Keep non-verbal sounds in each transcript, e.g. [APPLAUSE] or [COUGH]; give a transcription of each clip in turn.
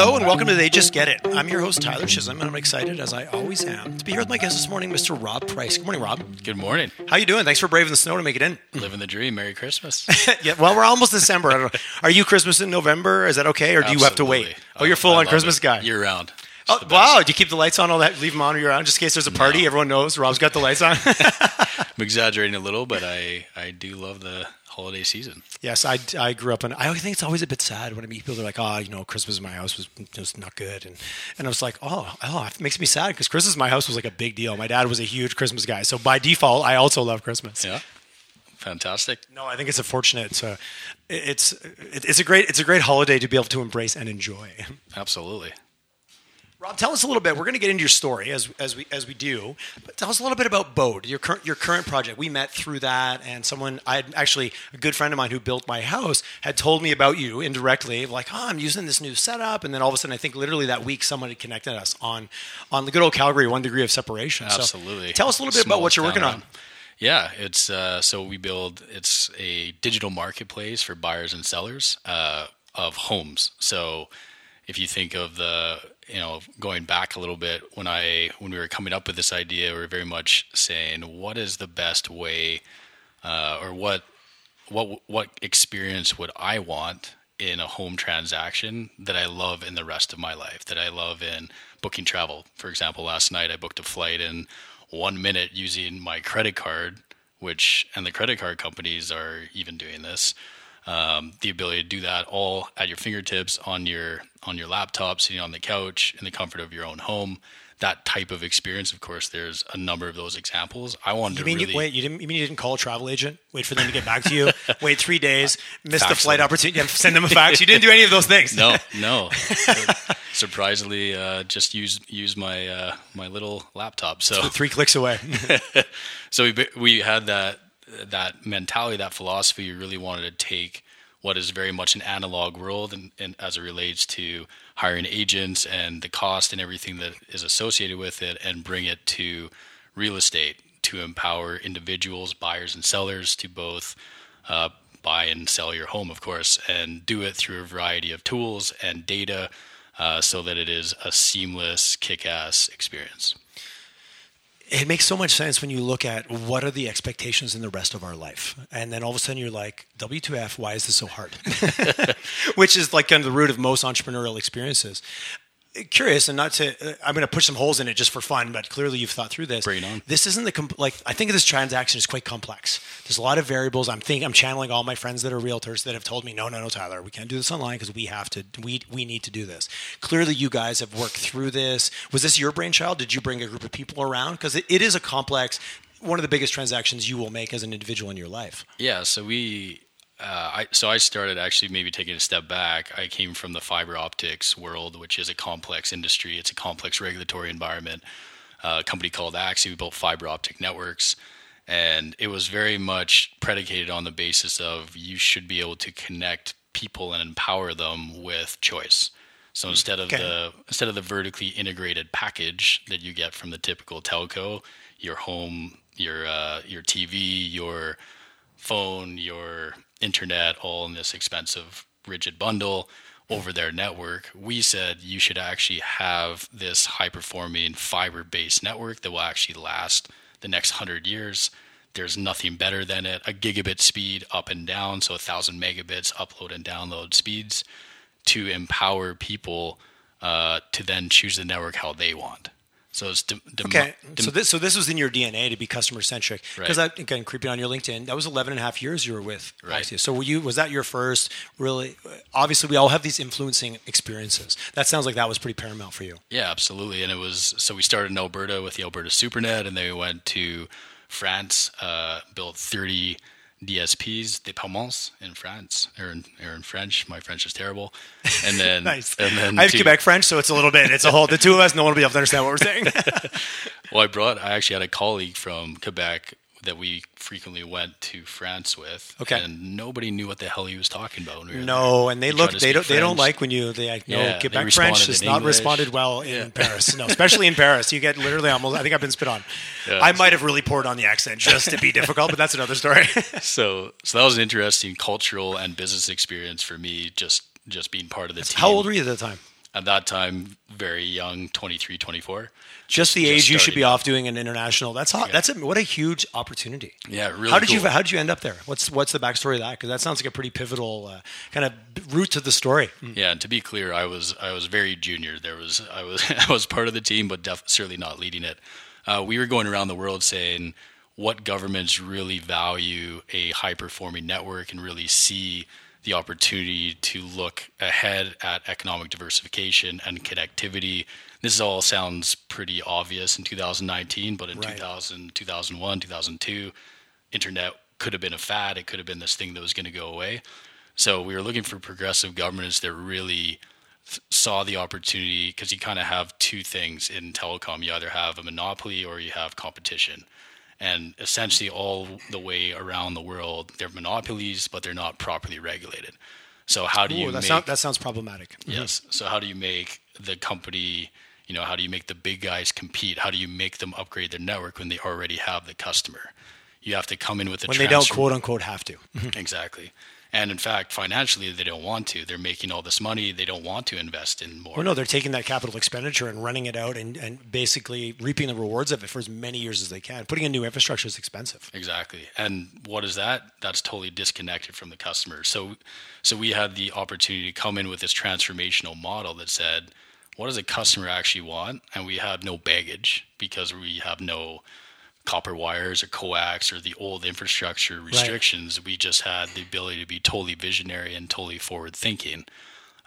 Hello and welcome to They Just Get It. I'm your host Tyler Chisholm, and I'm excited, as I always am, to be here with my guest this morning, Mr. Rob Price. Good morning, Rob. Good morning. How you doing? Thanks for braving the snow to make it in. Living the dream. Merry Christmas. [LAUGHS] yeah, well, we're almost December. I don't know. Are you Christmas in November? Is that okay, or do you have to wait? Oh, you're full I on Christmas it. guy. Year round. Oh, wow! Do you keep the lights on all that? Leave them on year round, just in case there's a party. Everyone knows Rob's got the lights on. [LAUGHS] I'm exaggerating a little, but I, I do love the holiday season. yes, I, I grew up in. I think it's always a bit sad when I meet people. They're like, "Oh, you know, Christmas in my house was just not good," and and I was like, "Oh, oh, it makes me sad because Christmas in my house was like a big deal. My dad was a huge Christmas guy, so by default, I also love Christmas." Yeah. Fantastic. No, I think it's a fortunate. Uh, it's a, it's it's a great it's a great holiday to be able to embrace and enjoy. Absolutely. Rob, tell us a little bit. We're going to get into your story as as we as we do, but tell us a little bit about Bode, your current your current project. We met through that, and someone I had actually a good friend of mine who built my house had told me about you indirectly, like, oh, I'm using this new setup, and then all of a sudden, I think literally that week, someone had connected us on on the good old Calgary one degree of separation. So Absolutely. tell us a little bit about what you're working on. Yeah, it's uh, so we build. It's a digital marketplace for buyers and sellers uh, of homes. So if you think of the, you know, going back a little bit when I when we were coming up with this idea, we were very much saying, what is the best way, uh, or what what what experience would I want in a home transaction that I love in the rest of my life that I love in booking travel. For example, last night I booked a flight in 1 minute using my credit card, which and the credit card companies are even doing this. Um, the ability to do that all at your fingertips on your on your laptop, sitting on the couch in the comfort of your own home. That type of experience, of course, there's a number of those examples. I wanted You to really you, wait? You didn't? You mean you didn't call a travel agent? Wait for them to get back to you? [LAUGHS] wait three days? Miss the flight them. opportunity? Send them a fax? You didn't do any of those things? no, no. [LAUGHS] Surprisingly, uh, just use use my uh, my little laptop. So Three clicks away. [LAUGHS] so we we had that that mentality, that philosophy, you really wanted to take what is very much an analog world, and, and as it relates to hiring agents and the cost and everything that is associated with it, and bring it to real estate to empower individuals, buyers and sellers to both uh, buy and sell your home, of course, and do it through a variety of tools and data. Uh, so that it is a seamless, kick-ass experience. It makes so much sense when you look at what are the expectations in the rest of our life, and then all of a sudden you're like, "W2F? Why is this so hard?" [LAUGHS] Which is like kind of the root of most entrepreneurial experiences. Curious, and not to, uh, I'm going to push some holes in it just for fun, but clearly you've thought through this. Bring it on. This isn't the com- like I think this transaction is quite complex. There's a lot of variables. I'm thinking I'm channeling all my friends that are realtors that have told me, no, no, no, Tyler, we can't do this online because we have to. We we need to do this. Clearly, you guys have worked through this. Was this your brainchild? Did you bring a group of people around? Because it, it is a complex. One of the biggest transactions you will make as an individual in your life. Yeah, so we, uh, I so I started actually maybe taking a step back. I came from the fiber optics world, which is a complex industry. It's a complex regulatory environment. Uh, a company called Axia, we built fiber optic networks, and it was very much predicated on the basis of you should be able to connect people and empower them with choice. So instead of Okay. the instead of the vertically integrated package that you get from the typical telco, your home, your uh, your TV, your phone, your internet, all in this expensive rigid bundle over their network. We said you should actually have this high performing fiber based network that will actually last the next hundred years. There's nothing better than it. A gigabit speed up and down, so a thousand megabits upload and download speeds to empower people uh, to then choose the network how they want. So it's dem- dem- Okay, dem- so this so this was in your DNA to be customer centric. Because Right. again, creeping on your LinkedIn, that was 11 and a half years you were with Right. So were you was that your first really? Obviously, we all have these influencing experiences. That sounds like that was pretty paramount for you. Yeah, absolutely. And it was so we started in Alberta with the Alberta SuperNet, and then we went to France, uh, built 30 DSPs, déploiements in France, or in, or in French. My French is terrible. And [LAUGHS] then, Nice. and then I have to- Quebec French, so it's a little bit. It's a whole. The two of us, no one will be able to understand what we're saying. [LAUGHS] Well, I brought. I actually had a colleague from Quebec that we frequently went to France with. Okay. And nobody knew what the hell he was talking about. We no, there. and they He look. They don't. They don't like when you. They like no Yeah, Quebec French is not English. responded well in Yeah. Paris. No, especially in Paris, you get literally almost. I think I've been spit on. Yeah. I might have really poured on the accent just to be difficult, but that's another story. [LAUGHS] So, so that was an interesting cultural and business experience for me. Just, just being part of the team. How old were you at the time? At that time very young 23 24 just the just age you should be off doing an international. That's hot. That's a, what a huge opportunity. Yeah, really How did you. How did you end up there? What's What's the backstory of that? Because that sounds like a pretty pivotal uh, kind of route to the story. Yeah, and to be clear, I was I was very junior. There was I was [LAUGHS] I was part of the team, but def- certainly not leading it. Uh, we were going around the world saying what governments really value a high performing network and really see the opportunity to look ahead at economic diversification and connectivity. This all sounds pretty obvious in 2019, but in Right. 2000, 2001, 2002, internet could have been a fad. It could have been this thing that was going to go away. So we were looking for progressive governments that really th- saw the opportunity because you kind of have two things in telecom. You either have a monopoly or you have competition. And essentially, all the way around the world, they're monopolies, but they're not properly regulated. So how do you Ooh, that, make sound, that sounds problematic. Mm-hmm. Yes. So how do you make the company, you know, how do you make the big guys compete? How do you make them upgrade their network when they already have the customer? You have to come in with a When they don't quote unquote have to. Mm-hmm. exactly. And in fact, financially, they don't want to. They're making all this money. They don't want to invest in more. Well, no, they're taking that capital expenditure and running it out and, and basically reaping the rewards of it for as many years as they can. Putting in new infrastructure is expensive. Exactly. And what is that? That's totally disconnected from the customer. So so we had the opportunity to come in with this transformational model that said, what does a customer actually want? And we have no baggage because we have no copper wires or coax or the old infrastructure restrictions. We just had the ability to be totally visionary and totally forward thinking.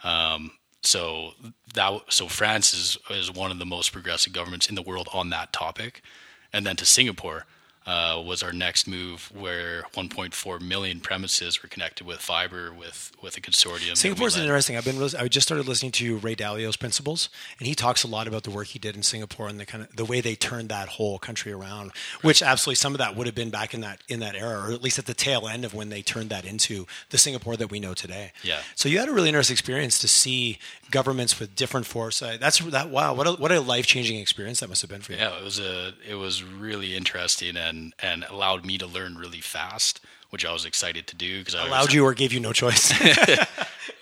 Um, so that so France is is one of the most progressive governments in the world on that topic, and then to Singapore uh, was our next move, where 1.4 million premises were connected with fiber with with a consortium. Singapore's interesting. I've been lis- I just started listening to Ray Dalio's principles, and he talks a lot about the work he did in Singapore and the kind of the way they turned that whole country around. Which absolutely some of that would have been back in that in that era, or at least at the tail end of when they turned that into the Singapore that we know today. Yeah. So you had a really interesting experience to see governments with different foresight. That's that. Wow, what a, what a life changing experience that must have been for you. Yeah, it was a it was really interesting and and allowed me to learn really fast, which I was excited to do because I Allowed was, you or gave you no choice. [LAUGHS]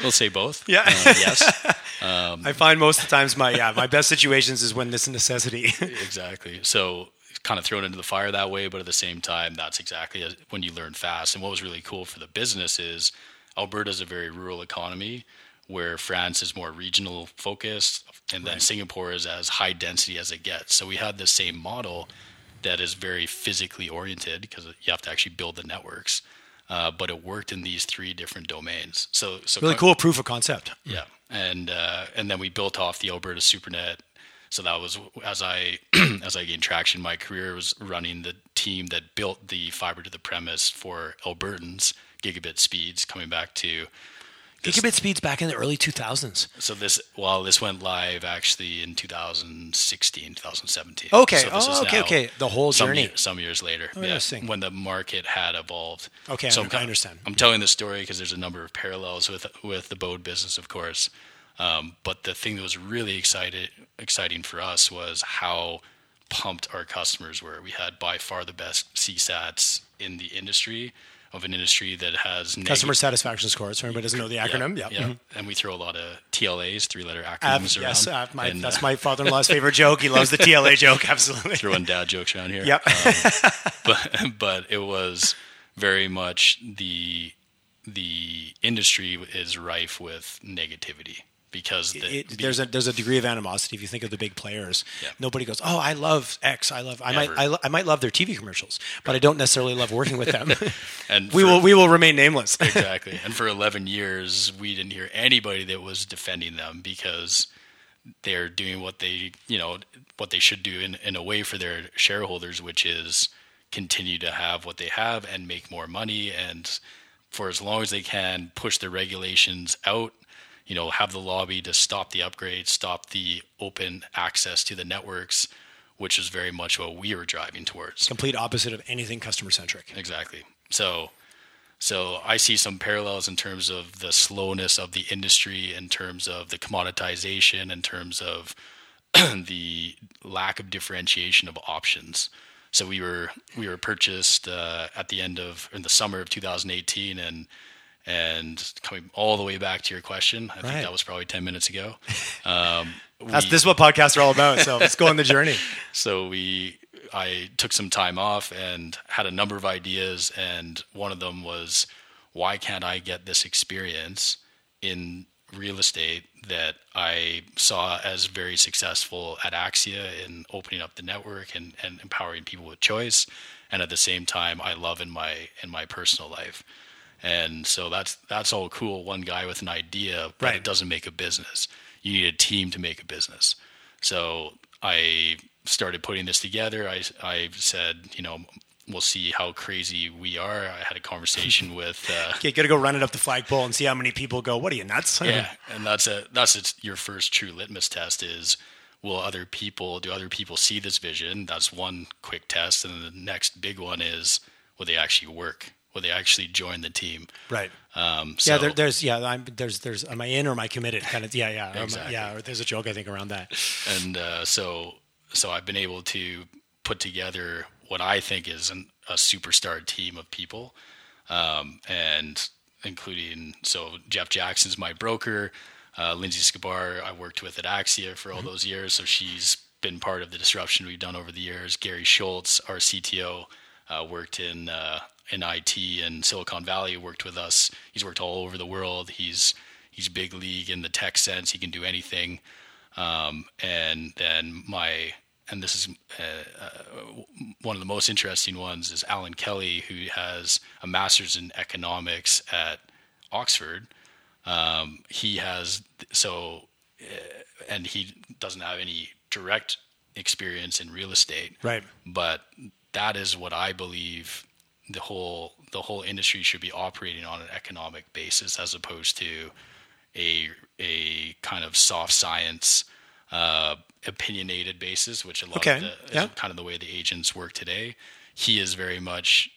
We'll say both. Yeah. Uh, yes. [LAUGHS] I find most of the times my yeah my best situations is when this necessity. [LAUGHS] exactly. So kind of thrown into the fire that way, but at the same time, that's exactly when you learn fast. And what was really cool for the business is Alberta is a very rural economy, where France is more regional focused, and then Singapore is as high density as it gets. So we had the same model that is very physically oriented because you have to actually build the networks. Uh, but it worked in these three different domains. So, so really cool proof of concept. yeah, and uh, and then we built off the Alberta SuperNet. So that was as I [CLEARS THROAT] as I gained traction. My career was running the team that built the fiber to the premise for Albertans gigabit speeds. Coming back to Gigabit speeds back in the early 2000s. so this well this went live actually in 2016 2017 Okay. so this oh, is okay. Okay. The whole some, journey. year- some years later yeah, interesting. when the market had evolved Okay, so I- I'm I understand. i'm telling this story because there's a number of parallels with with the bode business of course um, but the thing that was really excited exciting for us was how pumped our customers were we had by far the best csats in the industry of an industry that has neg- Customer satisfaction scores. For anybody doesn't know the acronym, yeah. yeah. And we throw a lot of TLAs, three letter Uh, acronyms around. yes, uh, my, and, that's uh, my father-in-law's [LAUGHS] favorite joke. He loves the TLA joke. Absolutely. throwing dad jokes around here. Yep. Um, [LAUGHS] but but it was very much the the industry is rife with negativity because the, It, there's a there's a degree of animosity if you think of the big players. Yeah. Nobody goes, "Oh, I love X. I love I might I, I might love their TV commercials, but I don't necessarily love working with them." [LAUGHS] and we for- will we will remain nameless. [LAUGHS] exactly. And for 11 years, we didn't hear anybody that was defending them because they're doing what they, you know, what they should do in, in a way for their shareholders, which is continue to have what they have and make more money. And for as long as they can, push the regulations out, you know, have the lobby to stop the upgrades, stop the open access to the networks, which is very much what we were driving towards. Complete opposite of anything customer centric. Exactly. So, so I see some parallels in terms of the slowness of the industry, in terms of the commoditization, in terms of [CLEARS THROAT] the lack of differentiation of options. So we were we were purchased uh, at the end of in the summer of 2018, and And coming all the way back to your question, I Right. think that was probably 10 minutes ago. [LAUGHS] Um, That's we- this is what podcasts are all about. So let's go on the journey. [LAUGHS] so we i took some time off and had a number of ideas and one of them was why can't i get this experience in real estate that i saw as very successful at axia in opening up the network and, and empowering people with choice and at the same time i love in my in my personal life and so that's that's all cool. One guy with an idea but Right. it doesn't make a business. You need a team to make a business. So i started putting this together. I i said you know we'll see how crazy we are. I had a conversation [LAUGHS] with uh, Okay, gotta go run it up the flagpole and see how many people go. What are you nuts? [LAUGHS] yeah and that's a that's its, your first true litmus test is will other people do other people see this vision? That's one quick test. And then the next big one is will they actually work will they actually join the team Right. um, so Yeah, there, there's yeah, I'm, there's there's am I in or am I committed? Kind of yeah, yeah, Exactly. yeah. Or there's a joke I think around that. and uh, so so I've been able to put together what I think is an, a superstar team of people, um, and including so Jeff Jackson's my broker, uh, Lindsay Scabar I worked with at Axia for all those years, so she's been part of the disruption we've done over the years. Gary Schultz, our CTO, uh, worked in uh, in IT and Silicon Valley, worked with us. He's worked all over the world. He's he's big league in the tech sense. He can do anything um, and then my and this is uh, uh, one of the most interesting ones is Alan Kelly, who has a master's in economics at Oxford. Um, he has so, uh, and he doesn't have any direct experience in real estate, Right. but that is what I believe the whole the whole industry should be operating on an economic basis as opposed to a a kind of soft science uh, opinionated basis, which a lot Okay, of the yeah. is kind of the way the agents work today. He is very much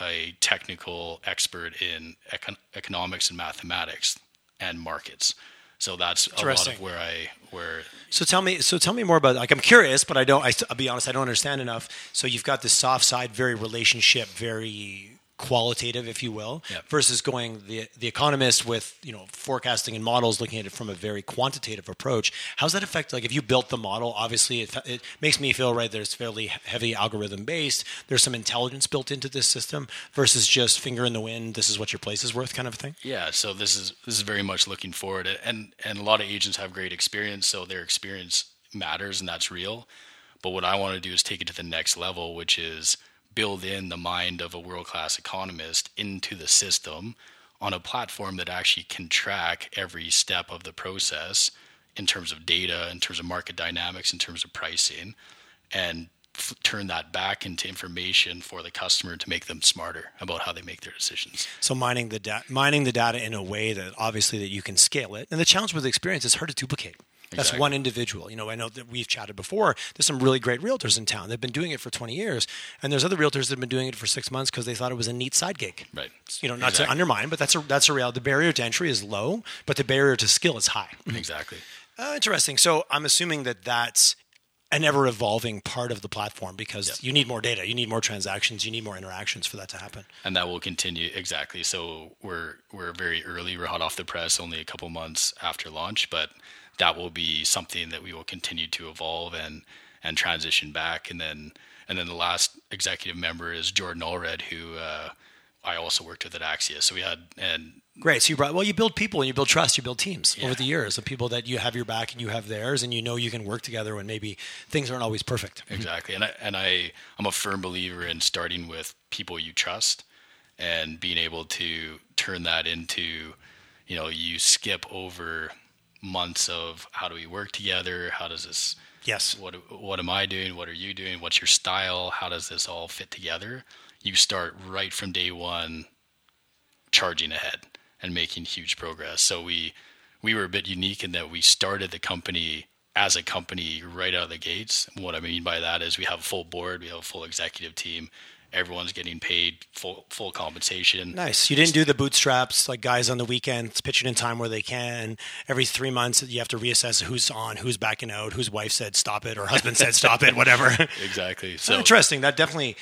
a technical expert in econ- economics and mathematics and markets. So that's a lot of where I where So tell me, so tell me more about. Like, I'm curious, but I don't. I, will be honest, I don't understand enough. So you've got this soft side, very relationship, very qualitative, if you will, Yep. versus going the the economist with you know forecasting and models, looking at it from a very quantitative approach. How's that affect? Like, if you built the model, obviously it, it makes me feel right that it's fairly heavy algorithm based. There's some intelligence built into this system versus just finger in the wind. This is what your place is worth, kind of thing. Yeah, so this is this is very much looking forward, and and a lot of agents have great experience, so their experience matters, and that's real. But what I want to do is take it to the next level, which is build in the mind of a world class economist into the system on a platform that actually can track every step of the process in terms of data, in terms of market dynamics, in terms of pricing, and f- turn that back into information for the customer to make them smarter about how they make their decisions. So mining the mining the data in a way that obviously that you can scale it. And the challenge with experience is hard to duplicate. That's Exactly. one individual. You know, I know that we've chatted before. There's some really great realtors in town. They've been doing it for 20 years, and there's other realtors that have been doing it for six months because they thought it was a neat side gig. Right. You know, not to Exactly. undermine, but that's a that's a reality. The barrier to entry is low, but the barrier to skill is high. Exactly. Uh, interesting. So I'm assuming that that's an ever evolving part of the platform because Yep. you need more data, you need more transactions, you need more interactions for that to happen. and that will continue exactly. So we're we're very early. We're hot off the press, only a couple months after launch, but that will be something that we will continue to evolve and and transition back. And then and then the last executive member is Jordan Allred, who uh, I also worked with at Axia. So we had and Great. So you brought well, you build people and you build trust. You build teams Yeah. over the years of people that you have your back and you have theirs, and you know you can work together when maybe things aren't always perfect. [LAUGHS] Exactly, and I and I I'm a firm believer in starting with people you trust, and being able to turn that into, you know, you skip over months of how do we work together, how does this, Yes. what what am I doing, what are you doing, what's your style, how does this all fit together? You start right from day one, charging ahead and making huge progress. So we we were a bit unique in that we started the company as a company right out of the gates. What I mean by that is we have a full board, we have a full executive team, everyone's getting paid full full compensation. Nice. You didn't do the bootstraps like guys on the weekends pitching in time where they can. Every three months, you have to reassess who's on, who's backing out, whose wife said stop it or husband said stop it, whatever. [LAUGHS] Exactly. [LAUGHS] So Interesting. That definitely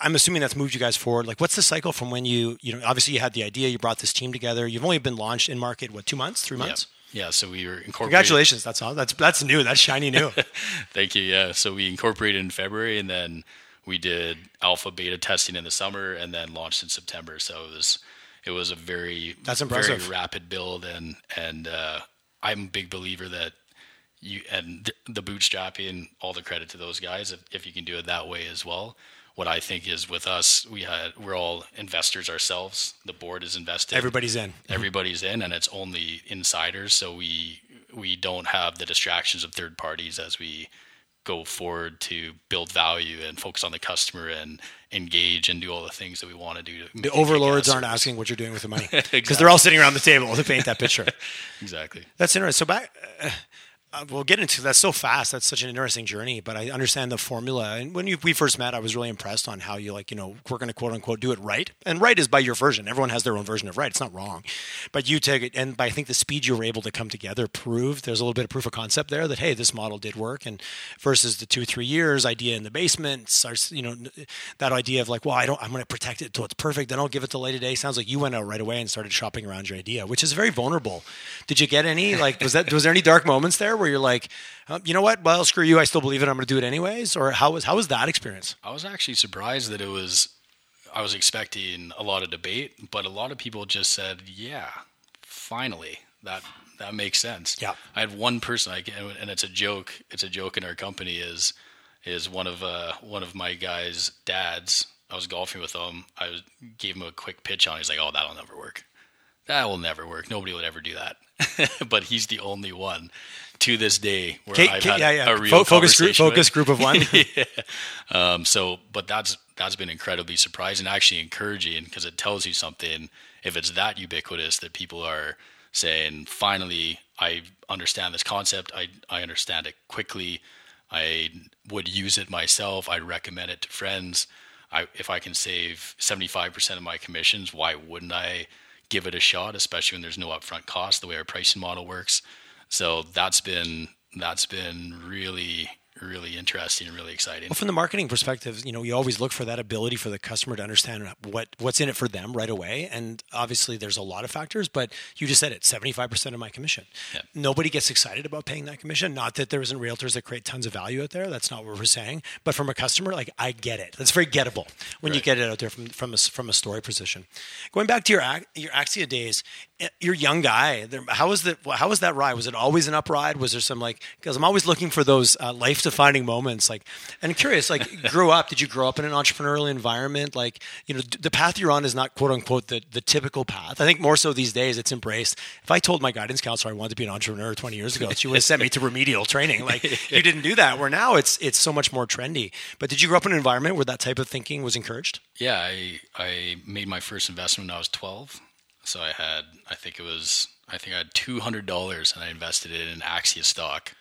I'm assuming that's moved you guys forward. Like, what's the cycle from when you, you know, obviously you had the idea, you brought this team together. You've only been launched in market what two months, three months? Yeah. yeah so we were incorporated. Congratulations, that's all. That's that's new. That's shiny new. [LAUGHS] Thank you. Yeah, so we incorporated in February, and then we did alpha beta testing in the summer, and then launched in September. So it was it was a very that's impressive. very rapid build, and and uh, I'm a big believer that you and the bootstrapping all the credit to those guys if, if you can do it that way as well what I think is with us, we had we're all investors ourselves. The board is invested. Everybody's in. Everybody's in, and it's only insiders. So we we don't have the distractions of third parties as we go forward to build value and focus on the customer and engage and do all the things that we want to do. To the overlords aren't asking what you're doing with the money [LAUGHS] because exactly. they're all sitting around the table to paint that picture. [LAUGHS] exactly. That's interesting. So back. Uh, uh, we'll get into that so fast. That's such an interesting journey, but I understand the formula. And when you, we first met, I was really impressed on how you like, you know, we're going to quote unquote do it right. And right is by your version. Everyone has their own version of right. It's not wrong, but you take it. And by, I think the speed you were able to come together proved there's a little bit of proof of concept there that, hey, this model did work. And versus the two, three years idea in the basement starts, you know, that idea of like, well, I don't, I'm going to protect it until it's perfect. Then I'll give it to of day. Sounds like you went out right away and started shopping around your idea, which is very vulnerable. Did you get any, like, was that, was there any dark moments there where you're like, um, you know what? Well, screw you. I still believe it. I'm going to do it anyways. Or how was how was that experience? I was actually surprised that it was. I was expecting a lot of debate, but a lot of people just said, "Yeah, finally, that that makes sense." Yeah. I had one person, I, and it's a joke. It's a joke in our company. Is is one of uh, one of my guys' dads. I was golfing with him. I was, gave him a quick pitch on. He's like, "Oh, that'll never work. That will never work. Nobody would ever do that." [LAUGHS] but he's the only one to this day where Kate, I've had yeah, yeah. a real focus group, focus group of one. [LAUGHS] yeah. Um, so, but that's that's been incredibly surprising, actually encouraging, because it tells you something. If it's that ubiquitous that people are saying, finally, I understand this concept. I I understand it quickly. I would use it myself. I'd recommend it to friends. I, if I can save 75% of my commissions, why wouldn't I give it a shot, especially when there's no upfront cost, the way our pricing model works. So that's been that's been really really interesting and really exciting. Well, from the marketing perspective, you know, you always look for that ability for the customer to understand what what's in it for them right away. And obviously, there's a lot of factors, but you just said it: seventy five percent of my commission. Yeah. Nobody gets excited about paying that commission. Not that there isn't realtors that create tons of value out there. That's not what we're saying. But from a customer, like I get it. That's very gettable when right. you get it out there from from a, from a story position. Going back to your your Axia days, eh, you're a young guy. How was that? How was that ride? Was it always an up ride? Was there some like? Because I'm always looking for those uh, life defining moments. Like, and I'm curious, like, [LAUGHS] grew up, did you grow up in an entrepreneurial environment? Like, you know, the path you're on is not quote unquote the, the typical path. I think more so these days it's embraced. If I told my guidance counselor I wanted to be an entrepreneur 20 years ago, she would have sent me to remedial training. Like, [LAUGHS] you didn't do that. Where now it's it's so much more trendy. But did you grow up in an environment where that type of thinking was encouraged? Yeah, I I made my first investment when I was 12. So I had, I think it was, I think I had two hundred dollars, and I invested it in Axia stock.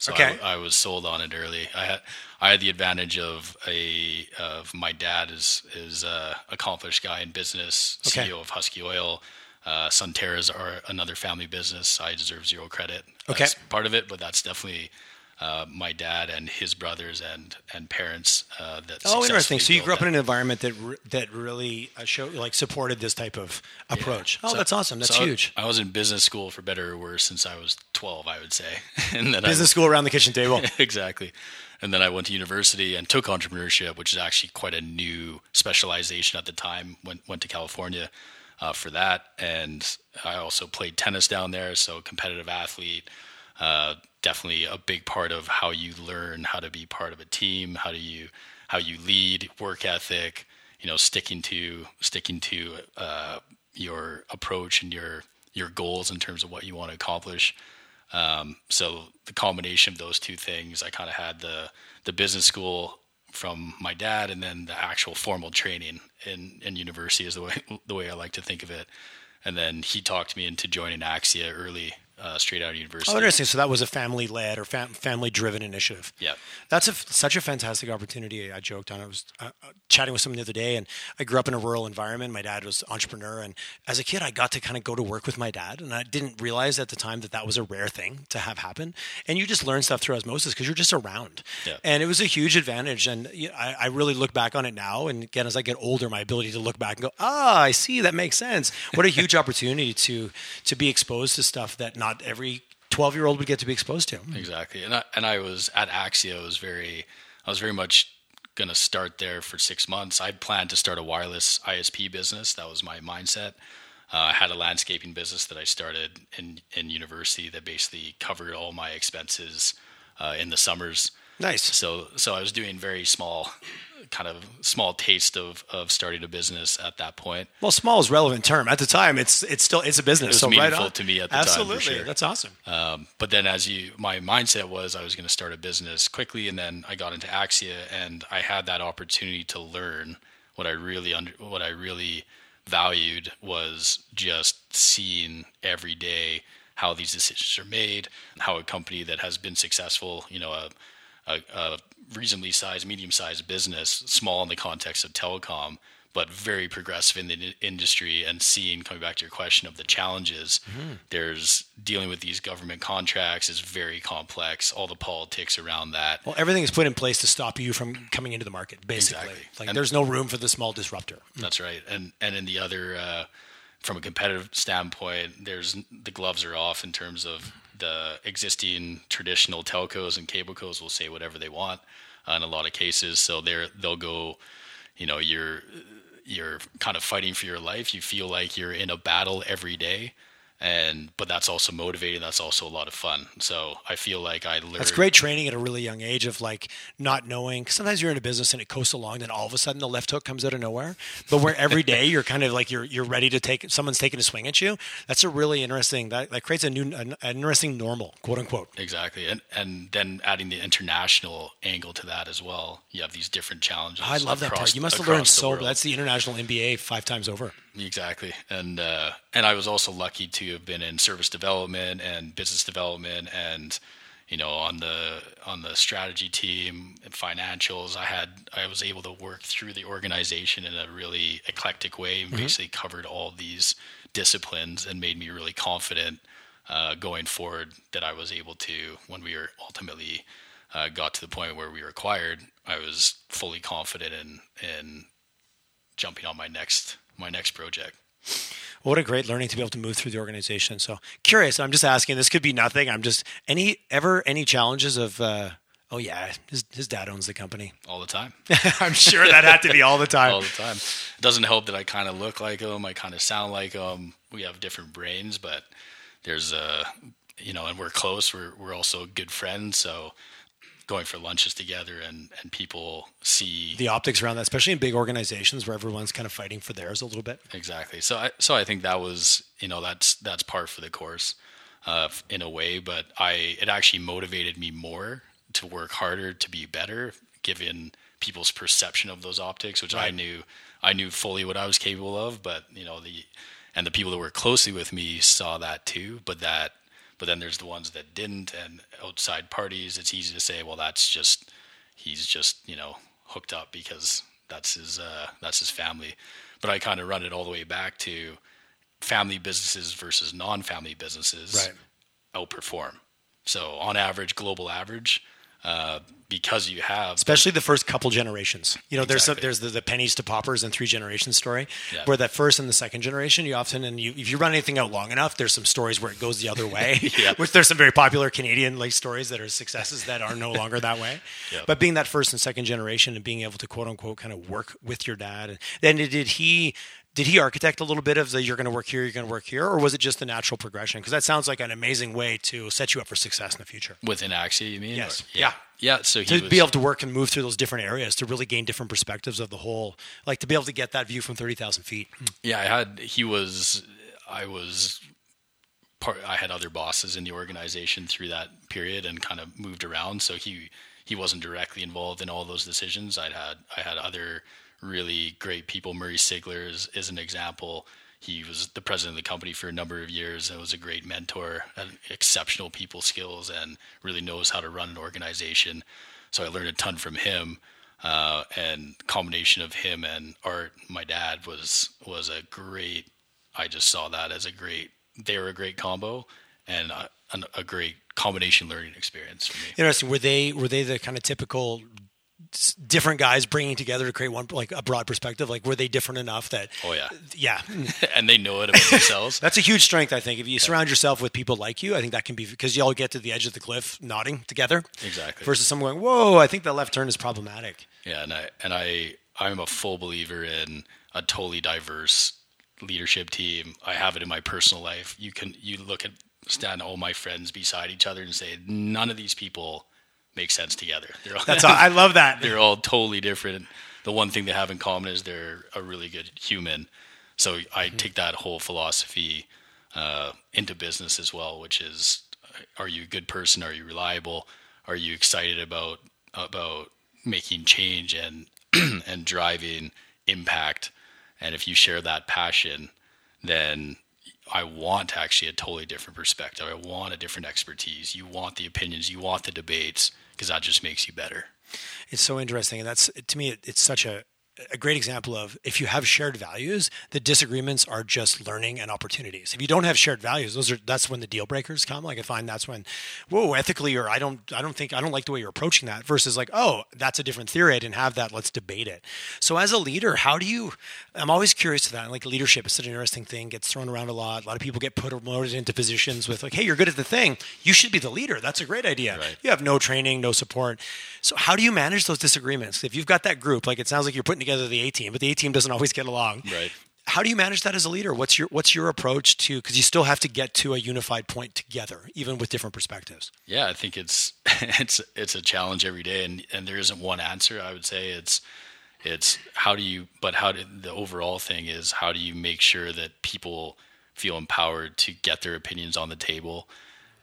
So okay. I, I, was sold on it early. I had I had the advantage of a of my dad is is a accomplished guy in business, okay. CEO of Husky Oil. Uh, Sunterras are another family business. I deserve zero credit. That's okay. part of it, but that's definitely uh, my dad and his brothers and and parents uh, that. Oh, interesting. So you grew up that. in an environment that re- that really uh, showed like supported this type of approach. Yeah. Oh, so, that's awesome. That's so huge. I was in business school for better or worse since I was twelve, I would say. [LAUGHS] and then business I, school around the kitchen table. [LAUGHS] exactly. And then I went to university and took entrepreneurship, which is actually quite a new specialization at the time. Went went to California uh, for that, and I also played tennis down there, so competitive athlete. Uh, definitely a big part of how you learn how to be part of a team, how do you how you lead, work ethic, you know, sticking to sticking to uh, your approach and your your goals in terms of what you want to accomplish. Um, so the combination of those two things, I kind of had the the business school from my dad, and then the actual formal training in in university is the way [LAUGHS] the way I like to think of it. And then he talked me into joining Axia early uh, straight out of university. Oh, interesting. So that was a family-led or fam- family-driven initiative. Yeah. That's a, such a fantastic opportunity. I joked on. I was uh, uh, chatting with someone the other day, and I grew up in a rural environment. My dad was an entrepreneur, and as a kid, I got to kind of go to work with my dad, and I didn't realize at the time that that was a rare thing to have happen. And you just learn stuff through osmosis because you're just around. Yeah. And it was a huge advantage. And I, I really look back on it now, and again, as I get older, my ability to look back and go, ah, I see, that makes sense. What a huge [LAUGHS] opportunity to to be exposed to stuff that not every 12 year old would get to be exposed to. Exactly, and I, and I was at Axia. I was very, I was very much going to start there for six months. I'd planned to start a wireless ISP business. That was my mindset. Uh, I had a landscaping business that I started in in university that basically covered all my expenses uh, in the summers. Nice. So so I was doing very small, kind of small taste of of starting a business at that point. Well, small is relevant term. At the time, it's it's still it's a business. was so right meaningful on. to me at the time, Absolutely, sure. that's awesome. Um, but then, as you, my mindset was I was going to start a business quickly, and then I got into Axia, and I had that opportunity to learn what I really under, what I really valued was just seeing every day how these decisions are made, how a company that has been successful, you know, a, a, a reasonably sized, medium sized business, small in the context of telecom, but very progressive in the industry, and seeing coming back to your question of the challenges. There's dealing with these government contracts is very complex. All the politics around that. Well, everything is put in place to stop you from coming into the market. Basically, Exactly. like And- there's no room for the small disruptor. That's right. And and in the other, uh, from a competitive standpoint, there's the gloves are off in terms of the existing traditional telcos and cablecos will say whatever they want uh, in a lot of cases. So they're they'll go, you know, you're you're kind of fighting for your life. You feel like you're in a battle every day. And but that's also motivating. That's also a lot of fun. So I feel like I learned. That's great training at a really young age of like not knowing. 'cause sometimes you're in a business and it coasts along, then all of a sudden the left hook comes out of nowhere. But where every day you're kind of like you're you're ready to take someone's taking a swing at you. That's a really interesting. That that creates a new an, interesting normal, quote unquote. Exactly, and and then adding the international angle to that as well. You have these different challenges. I love that part. You must have learned so. world. That's the international MBA five times over. exactly, and uh, and I was also lucky to have been in service development and business development, and you know on the on the strategy team and financials. I had I was able to work through the organization in a really eclectic way, and basically covered all these disciplines, and made me really confident uh, going forward that I was able to when we were ultimately uh, got to the point where we were acquired. I was fully confident in in jumping on my next my next project. What a great learning to be able to move through the organization. So curious. I'm just asking. This could be nothing. I'm just any ever any challenges of. Uh, oh yeah, his his dad owns the company. all the time. [LAUGHS] I'm sure that had to be all the [LAUGHS] time. all the time. It doesn't help that I kind of look like him. I kind of sound like him. We have different brains, but there's a, you know, and we're close. We're we're also good friends. So going for lunches together and and people see the optics around that, especially in big organizations where everyone's kind of fighting for theirs a little bit. exactly. So I so I think that was you know that's that's part for the course, uh, in a way. But I it actually motivated me more to work harder to be better, given people's perception of those optics, which I knew I knew fully what I was capable of. But you know the and the people that were closely with me saw that too. But that but then there's the ones that didn't, and outside parties. It's easy to say, well, that's just he's just you know hooked up because that's his uh, that's his family. But I kind of run it all the way back to family businesses versus non-family businesses Right. outperform. So on average, global average, uh, because you have Especially the first couple generations. You know, there's Exactly. there's the, the pennies to poppers and three generations story, Yeah. where that first and the second generation, you often and you if you run anything out long enough, there's some stories where it goes the other way. [LAUGHS] Yeah. Which there's some very popular Canadian like stories that are successes that are no longer that way. [LAUGHS] Yeah. But being that first and second generation and being able to quote unquote kind of work with your dad, and then did he did he architect a little bit of the you're going to work here, you're going to work here, or was it just the natural progression? Because that sounds like an amazing way to set you up for success in the future. within Axia, you mean? Yes. Or- yeah. Yeah. So he to was, be able to work and move through those different areas to really gain different perspectives of the whole like to be able to get that view from 30,000 feet Yeah, I had. He was. I was. Part. I had other bosses in the organization through that period and kind of moved around. So he he wasn't directly involved in all those decisions. I had I had other really great people. Murray Sigler is, is an example. he was the president of the company for a number of years and was a great mentor, and exceptional people skills, and really knows how to run an organization. So I learned a ton from him. Uh, and combination of him and Art, my dad, was was a great. I just saw that as a great. They were a great combo, and a, a great combination learning experience for me. Interesting. Were they were they the kind of typical different guys bringing together to create one like a broad perspective like were they different enough that oh yeah. Yeah. [LAUGHS] And they know it about themselves. [LAUGHS] That's a huge strength i think. If you yeah. surround yourself with people like you i think that can be because you all get to the edge of the cliff nodding together exactly. versus someone going whoa i think that left turn is problematic. Yeah and i and i i'm a full believer in a totally diverse leadership team. I have it in my personal life. You can you look at stand all my friends beside each other and say none of these people make sense together. They're all, That's all, I love that. [LAUGHS] They're all totally different. The one thing they have in common is they're a really good human. So I mm-hmm. take that whole philosophy uh, into business as well, which is: Are you a good person? Are you reliable? Are you excited about about making change and [CLEARS THROAT] and driving impact? And if you share that passion, then I want actually a totally different perspective. I want a different expertise. You want the opinions. You want the debates because that just makes you better. It's so interesting, and that's to me, it's such a a great example of if you have shared values, the disagreements are just learning and opportunities. If you don't have shared values, those are that's when the deal breakers come. Like I find that's when, whoa, ethically, or I don't, I don't think I don't like the way you're approaching that. Versus like, oh, that's a different theory. I didn't have that. Let's debate it. So as a leader, how do you? I'm always curious to that. Like leadership is such an interesting thing. Gets thrown around a lot. A lot of people get put promoted into positions with like, hey, you're good at the thing. You should be the leader. That's a great idea. Right. You have no training, no support. So how do you manage those disagreements? If you've got that group, like it sounds like you're putting together the A team, but the A team doesn't [LAUGHS] always get along. Right. How do you manage that as a leader? What's your what's your approach to because you still have to get to a unified point together, even with different perspectives. Yeah, I think it's [LAUGHS] it's it's a challenge every day, and and there isn't one answer. I would say it's it's how do you but how do the overall thing is how do you make sure that people feel empowered to get their opinions on the table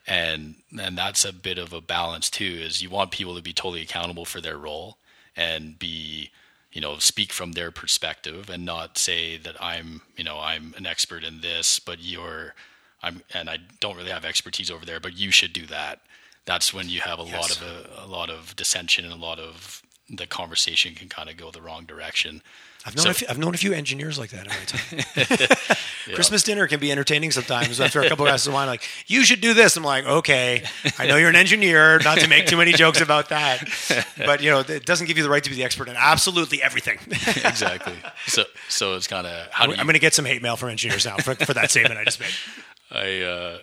and and that's a bit of a balance too is you want people to be totally accountable for their role and be you know speak from their perspective and not say that i'm you know i'm an expert in this but you're i'm and i don't really have expertise over there but you should do that that's when you have a yes. lot of a, a, lot of dissension and a lot of the conversation can kind of go the wrong direction I've known, so, a few, I've known a few engineers like that in my time. [LAUGHS] yeah. Christmas dinner can be entertaining sometimes. After a couple of glasses of wine, like you should do this. I'm like, okay, I know you're an engineer. Not to make too many jokes about that, but you know, it doesn't give you the right to be the expert in absolutely everything. [LAUGHS] exactly. So, so it's kind of how I'm, I'm going to get some hate mail from engineers now for, for that statement I just made. I uh,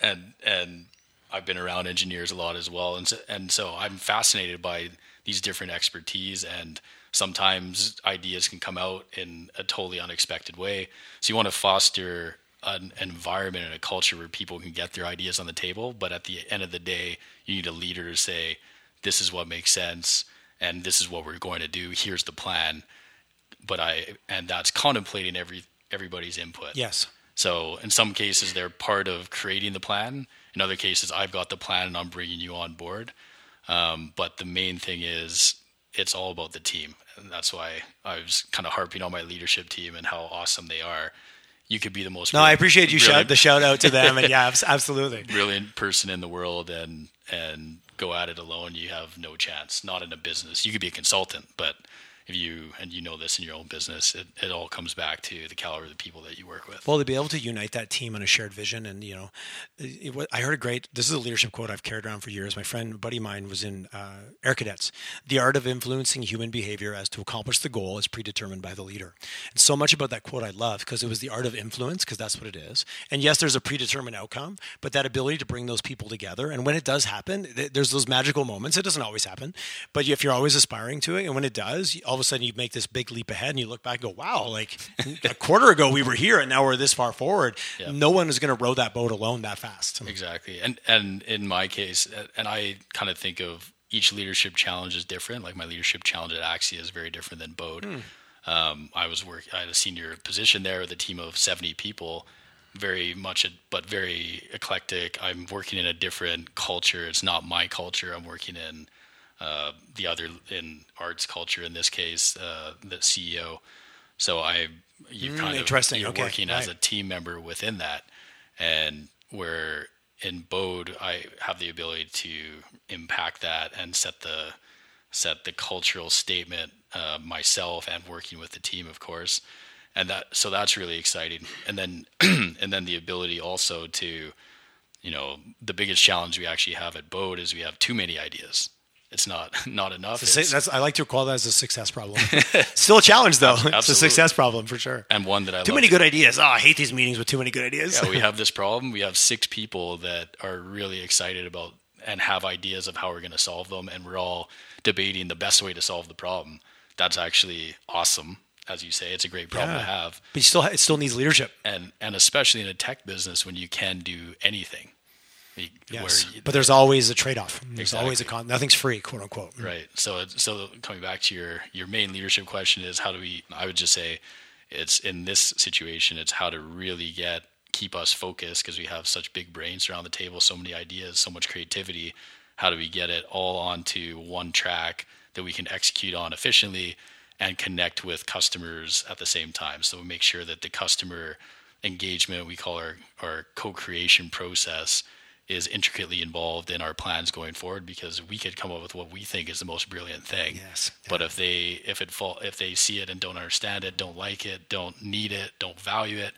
and and I've been around engineers a lot as well, and so, and so I'm fascinated by these different expertise and sometimes ideas can come out in a totally unexpected way. So you want to foster an environment and a culture where people can get their ideas on the table. But at the end of the day, you need a leader to say, this is what makes sense and this is what we're going to do. Here's the plan. But I, and that's contemplating every, everybody's input. Yes. So in some cases, they're part of creating the plan. In other cases, I've got the plan and I'm bringing you on board. Um, but the main thing is it's all about the team and that's why I was kind of harping on my leadership team and how awesome they are. You could be the most. No, I appreciate you shout the shout out to them, and [LAUGHS] yeah, absolutely, brilliant person in the world, and and go at it alone, you have no chance. Not in a business. You could be a consultant, but if you and you know this in your own business, it, it all comes back to the caliber of the people that you work with. Well, to be able to unite that team on a shared vision, and you know, it, it, I heard a great. This is a leadership quote I've carried around for years. My friend, buddy mine, was in uh, Air Cadets. The art of influencing human behavior as to accomplish the goal is predetermined by the leader. And so much about that quote I love because it was the art of influence because that's what it is. And yes, there's a predetermined outcome, but that ability to bring those people together, and when it does happen, there's those magical moments. It doesn't always happen, but if you're always aspiring to it, and when it does, all of a sudden you make this big leap ahead and you look back and go, wow, like a quarter ago we were here and now we're this far forward. Yep. No one is going to row that boat alone that fast. Exactly. And, and in my case, and I kind of think of each leadership challenge is different. Like my leadership challenge at Axia is very different than Bode. Hmm. Um, I was work, I had a senior position there with a team of 70 people, very much, but very eclectic. I'm working in a different culture. It's not my culture. I'm working in uh, the other in arts culture in this case, uh, the CEO. So I you Mm, kind of interesting. you're Okay, working as a team member within that, and where in Bode I have the ability to impact that and set the set the cultural statement uh, myself and working with the team, of course, and that so that's really exciting. And then [CLEARS THROAT] and then the ability also to, you know, the biggest challenge we actually have at Bode is we have too many ideas. It's not [LAUGHS] not enough. That's, It's- that's I like to call that as a success problem. [LAUGHS] Still a challenge though. It's a success problem for sure. and one that I Too many good ideas. Oh, I hate these meetings with too many good ideas. yeah, we [LAUGHS] have this problem. We have six people that are really excited about and have ideas of how we're going to solve them, and we're all debating the best way to solve the problem. That's actually awesome, as you say. It's a great problem to have, but you still it still needs leadership. and and especially in a tech business when you can do anything. You- Yes, you- but there's always a trade-off. There's always a Exactly. con. Nothing's free, quote unquote. Mm. Right. So, so coming back to your your main leadership question is how do we? I would just say, it's in this situation, it's how to really get keep us focused because we have such big brains around the table, so many ideas, so much creativity. How do we get it all onto one track that we can execute on efficiently and connect with customers at the same time? So we make sure that the customer engagement we call our our co-creation process is intricately involved in our plans going forward because we could come up with what we think is the most brilliant thing. Yes. But if they if it fall if they see it and don't understand it, don't like it, don't need it, don't value it,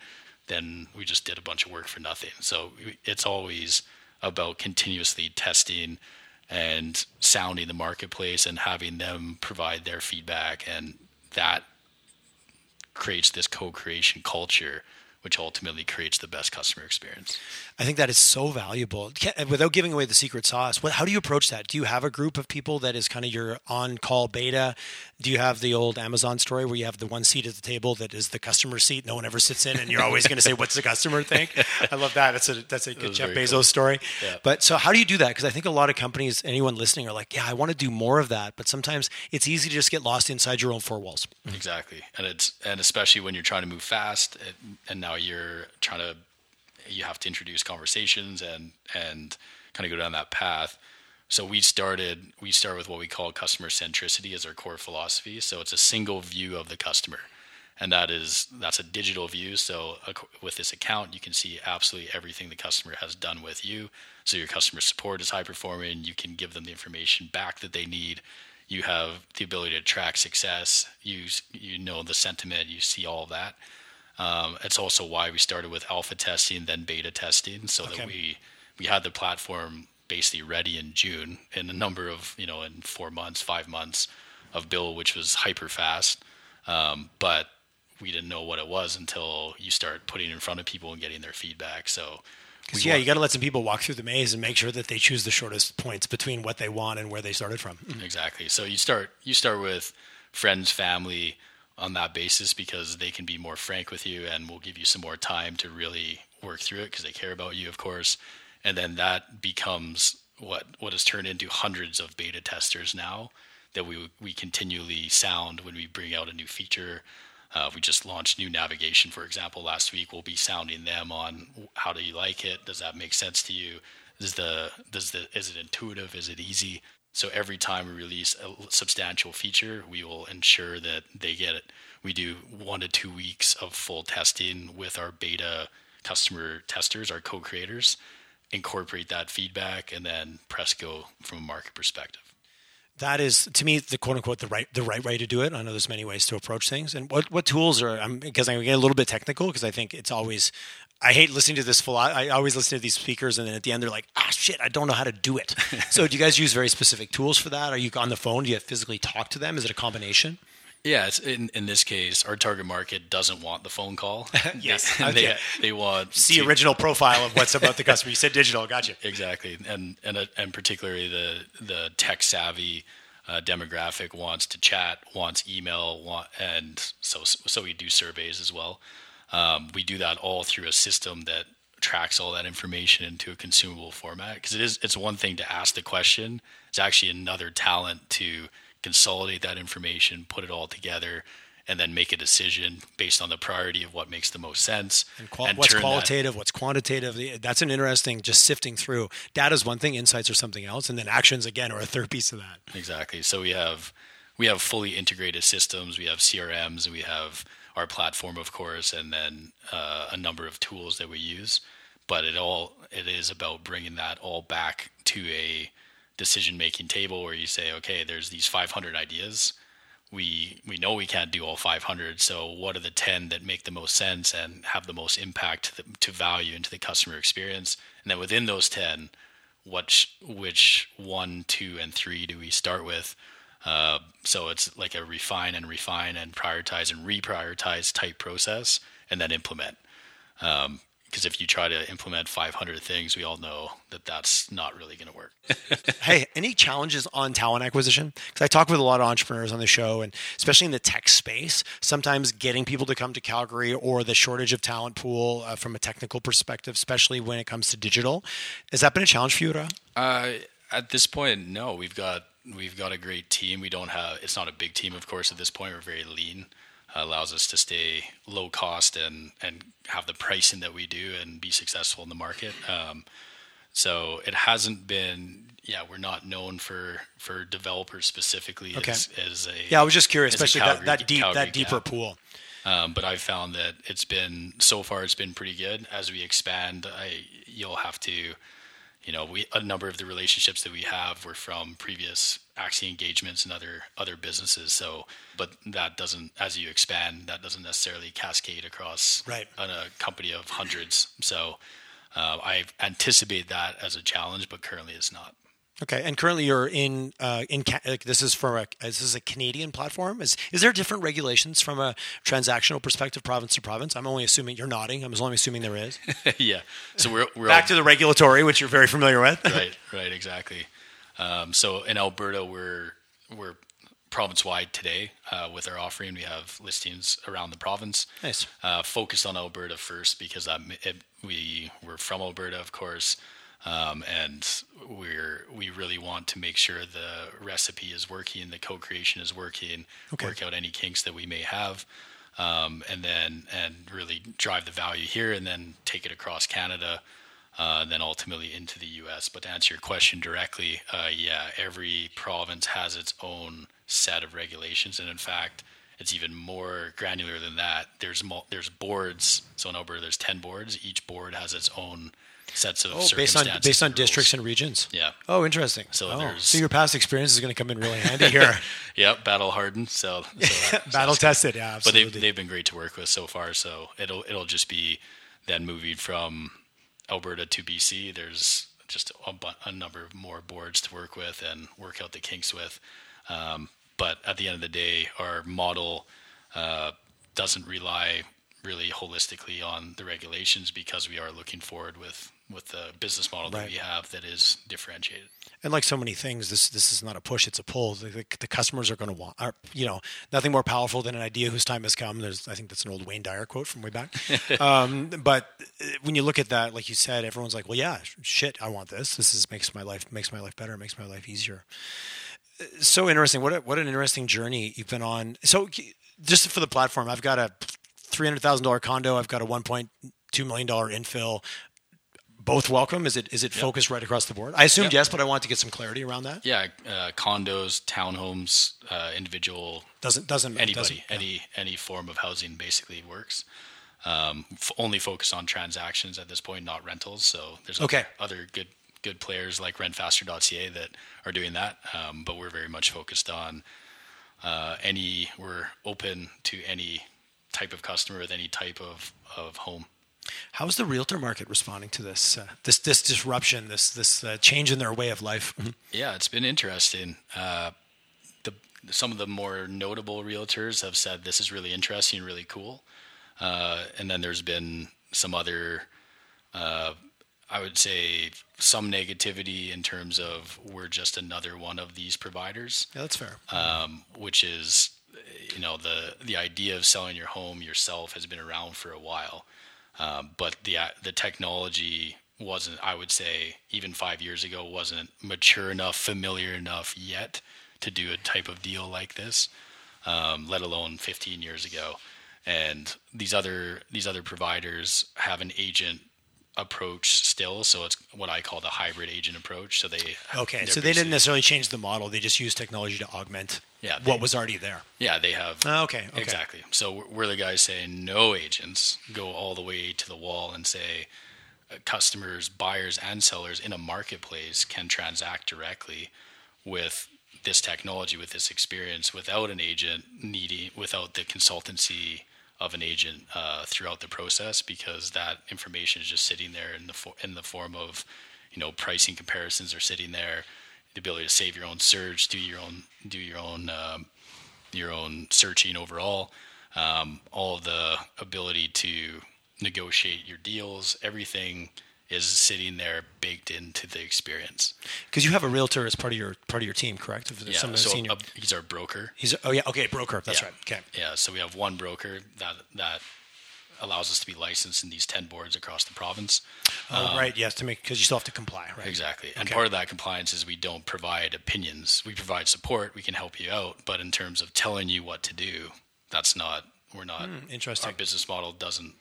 then we just did a bunch of work for nothing. So it's always about continuously testing and sounding the marketplace and having them provide their feedback and that creates this co-creation culture which ultimately creates the best customer experience. I think that is so valuable. Can- uh, Without giving away the secret sauce, what, how do you approach that? Do you have a group of people that is kind of your on-call beta? Do you have the old Amazon story where you have the one seat at the table that is the customer seat, no one ever sits in, and you're always going to say, "What's the customer think?" [LAUGHS] I love that. That's a that's a good Jeff Bezos cool. story. Yeah. But so, how do you do that? Because I think a lot of companies, anyone listening, are like, "Yeah, I want to do more of that," but sometimes it's easy to just get lost inside your own four walls. Exactly, and it's and especially when you're trying to move fast, and, and now you're trying to, you have to introduce conversations and and kind of go down that path. So we started we start with what we call customer centricity as our core philosophy. So it's a single view of the customer, and that is that's a digital view. So with this account, you can see absolutely everything the customer has done with you. So your customer support is high performing. You can give them the information back that they need. You have the ability to track success. You you know the sentiment. You see all of that. Um, it's also why we started with alpha testing, then beta testing, so Okay. that we we had the platform basically ready in June in a number of you know in four months, five months of build, which was hyper fast. Um, but we didn't know what it was until you start putting it in front of people and getting their feedback. So, yeah, want- you got to let some people walk through the maze and make sure that they choose the shortest points between what they want and where they started from. Exactly. So you start you start with friends, family on that basis because they can be more frank with you and will give you some more time to really work through it because they care about you, of course. And then that becomes what what has turned into hundreds of beta testers now that we we continually sound when we bring out a new feature. Uh, we just launched new navigation, for example, last week. We'll be sounding them on how do you like it? Does that make sense to you? Is the does the is it intuitive? Is it easy? So every time we release a substantial feature, we will ensure that they get it. We do one to two weeks of full testing with our beta customer testers, our co-creators, incorporate that feedback, and then press go from a market perspective. that is to me the quote unquote the right the right way to do it. I know there's many ways to approach things. And what what tools are I'm because I'm getting a little bit technical because I think it's always I hate listening to this full I always listen to these speakers and then at the end they're like, ah shit, I don't know how to do it. [LAUGHS] so do you guys use very specific tools for that? Are you on the phone? Do you physically talk to them? Is it a combination? Yeah, it's in, in this case, our target market doesn't want the phone call. [LAUGHS] [LAUGHS] Yes, they, okay. they, want The to- original profile of what's about the [LAUGHS] customer. You said digital, gotcha. exactly, and and uh, and particularly the the tech savvy uh, demographic wants to chat, wants email, want, and so so we do surveys as well. Um, we do that all through a system that tracks all that information into a consumable format because it is it's one thing to ask the question it's actually another talent to consolidate that information put it all together and then make a decision based on the priority of what makes the most sense And qual- and what's turn that- qualitative, what's quantitative. That's an interesting just sifting through. Data is one thing, insights are something else, and then actions again are a third piece of that. Exactly. So we have we have fully integrated systems. We have CRMs. We have our platform, of course, and then uh, a number of tools that we use. But it all it is about bringing that all back to a decision making table where you say, okay, there's these 500 ideas. We we know we can't do all 500. So what are the 10 that make the most sense and have the most impact to, the, to value into the customer experience? And then within those 10, what which one, two, and three do we start with? Uh, so it's like a refine and refine and prioritize and reprioritize type process, and then implement. Um, because if you try to implement 500 things, we all know that that's not really going to work. [LAUGHS] hey, any challenges on talent acquisition? Because I talk with a lot of entrepreneurs on the show, and especially in the tech space, sometimes getting people to come to Calgary or the shortage of talent pool uh, from a technical perspective, especially when it comes to digital, has that been a challenge for you? Ra? Uh, at this point, no. We've got we've got a great team. We don't have it's not a big team, of course. At this point, we're very lean allows us to stay low cost and and have the pricing that we do and be successful in the market. Um, so it hasn't been yeah we're not known for for developers specifically okay. as, as a yeah I was just curious especially Calgary, that, that deep Calgary that deeper gap. pool. Um, but I've found that it's been so far it's been pretty good. As we expand, I you'll have to you know, we a number of the relationships that we have were from previous Axia engagements and other other businesses. So, but that doesn't, as you expand, that doesn't necessarily cascade across right. a company of hundreds. So, uh, I anticipate that as a challenge, but currently it's not. Okay, and currently you're in uh, in like this is for a this is a Canadian platform. Is is there different regulations from a transactional perspective, province to province? I'm only assuming you're nodding. I'm only assuming there is. [LAUGHS] yeah. So we're, we're back all, to the regulatory, which you're very familiar with. [LAUGHS] right. Right. Exactly. Um, so in Alberta, we're we're province wide today uh, with our offering. We have listings around the province. Nice. Uh, focused on Alberta first because um, it, we we're from Alberta, of course. Um, and we're we really want to make sure the recipe is working, the co-creation is working, okay. work out any kinks that we may have, um, and then and really drive the value here, and then take it across Canada, uh, and then ultimately into the U.S. But to answer your question directly, uh, yeah, every province has its own set of regulations, and in fact, it's even more granular than that. There's there's boards. So in Alberta, there's ten boards. Each board has its own sets of oh, based on based on districts and regions. Yeah. Oh, interesting. So oh, so your past experience is going to come in really handy here. [LAUGHS] yep, battle hardened. So, so [LAUGHS] battle tested. Yeah, absolutely. But they've they've been great to work with so far. So it'll it'll just be then moving from Alberta to BC. There's just a, a number of more boards to work with and work out the kinks with. Um, but at the end of the day, our model uh, doesn't rely really holistically on the regulations because we are looking forward with with the business model right. that we have that is differentiated. And like so many things, this this is not a push; it's a pull. The, the, the customers are going to want, are, you know, nothing more powerful than an idea whose time has come. There's, I think that's an old Wayne Dyer quote from way back. [LAUGHS] um, but uh, when you look at that, like you said, everyone's like, "Well, yeah, shit, I want this. This is makes my life makes my life better, makes my life easier." Uh, so interesting. What a, what an interesting journey you've been on. So just for the platform, I've got a three hundred thousand dollar condo. I've got a one point two million dollar infill both welcome? Is it is it yep. focused right across the board? I assumed yep. yes, but I want to get some clarity around that. Yeah, uh, condos, townhomes, uh, individual doesn't doesn't anybody doesn't, any yeah. any form of housing basically works. Um, f- only focus on transactions at this point, not rentals. So there's okay. other, other good good players like rentfaster.ca that are doing that, um, but we're very much focused on uh, any. We're open to any type of customer with any type of of home. How's the realtor market responding to this uh, this this disruption, this this uh, change in their way of life? Mm-hmm. Yeah, it's been interesting. Uh, the some of the more notable realtors have said this is really interesting, really cool, uh, and then there's been some other, uh, I would say, some negativity in terms of we're just another one of these providers. Yeah, that's fair. Um, which is, you know, the the idea of selling your home yourself has been around for a while um, but the the technology wasn't, I would say, even five years ago, wasn't mature enough, familiar enough yet to do a type of deal like this, um, let alone 15 years ago. And these other these other providers have an agent approach still, so it's what I call the hybrid agent approach. So they okay, so they didn't necessarily change the model; they just use technology to augment Yeah, what was already there. Yeah, they have. Oh, okay, okay. Exactly. So we're- the guys saying no agents go all the way to the wall and say uh, customers, buyers, and sellers in a marketplace can transact directly with this technology, with this experience, without an agent needing, without the consultancy of an agent uh, throughout the process, because that information is just sitting there in the in the form of, you know, pricing comparisons are sitting there, the ability to save your own search, do your own do your own um, your own searching overall, um, all the ability to negotiate your deals, everything is sitting there baked into the experience. Because you have a realtor as part of your part of your team, correct? Yeah, some of the so senior. uh, he's our broker. he's oh yeah okay broker. That's Yeah. right. Okay. Yeah, so we have one broker that that allows us to be licensed in these ten boards across the province. Oh right. Yes, to make because you still have to comply. Right. Exactly. And Okay. part of that compliance is we don't provide opinions. We provide support. We can help you out, but in terms of telling you what to do, that's not. We're not. Hmm, interesting. Our business model doesn't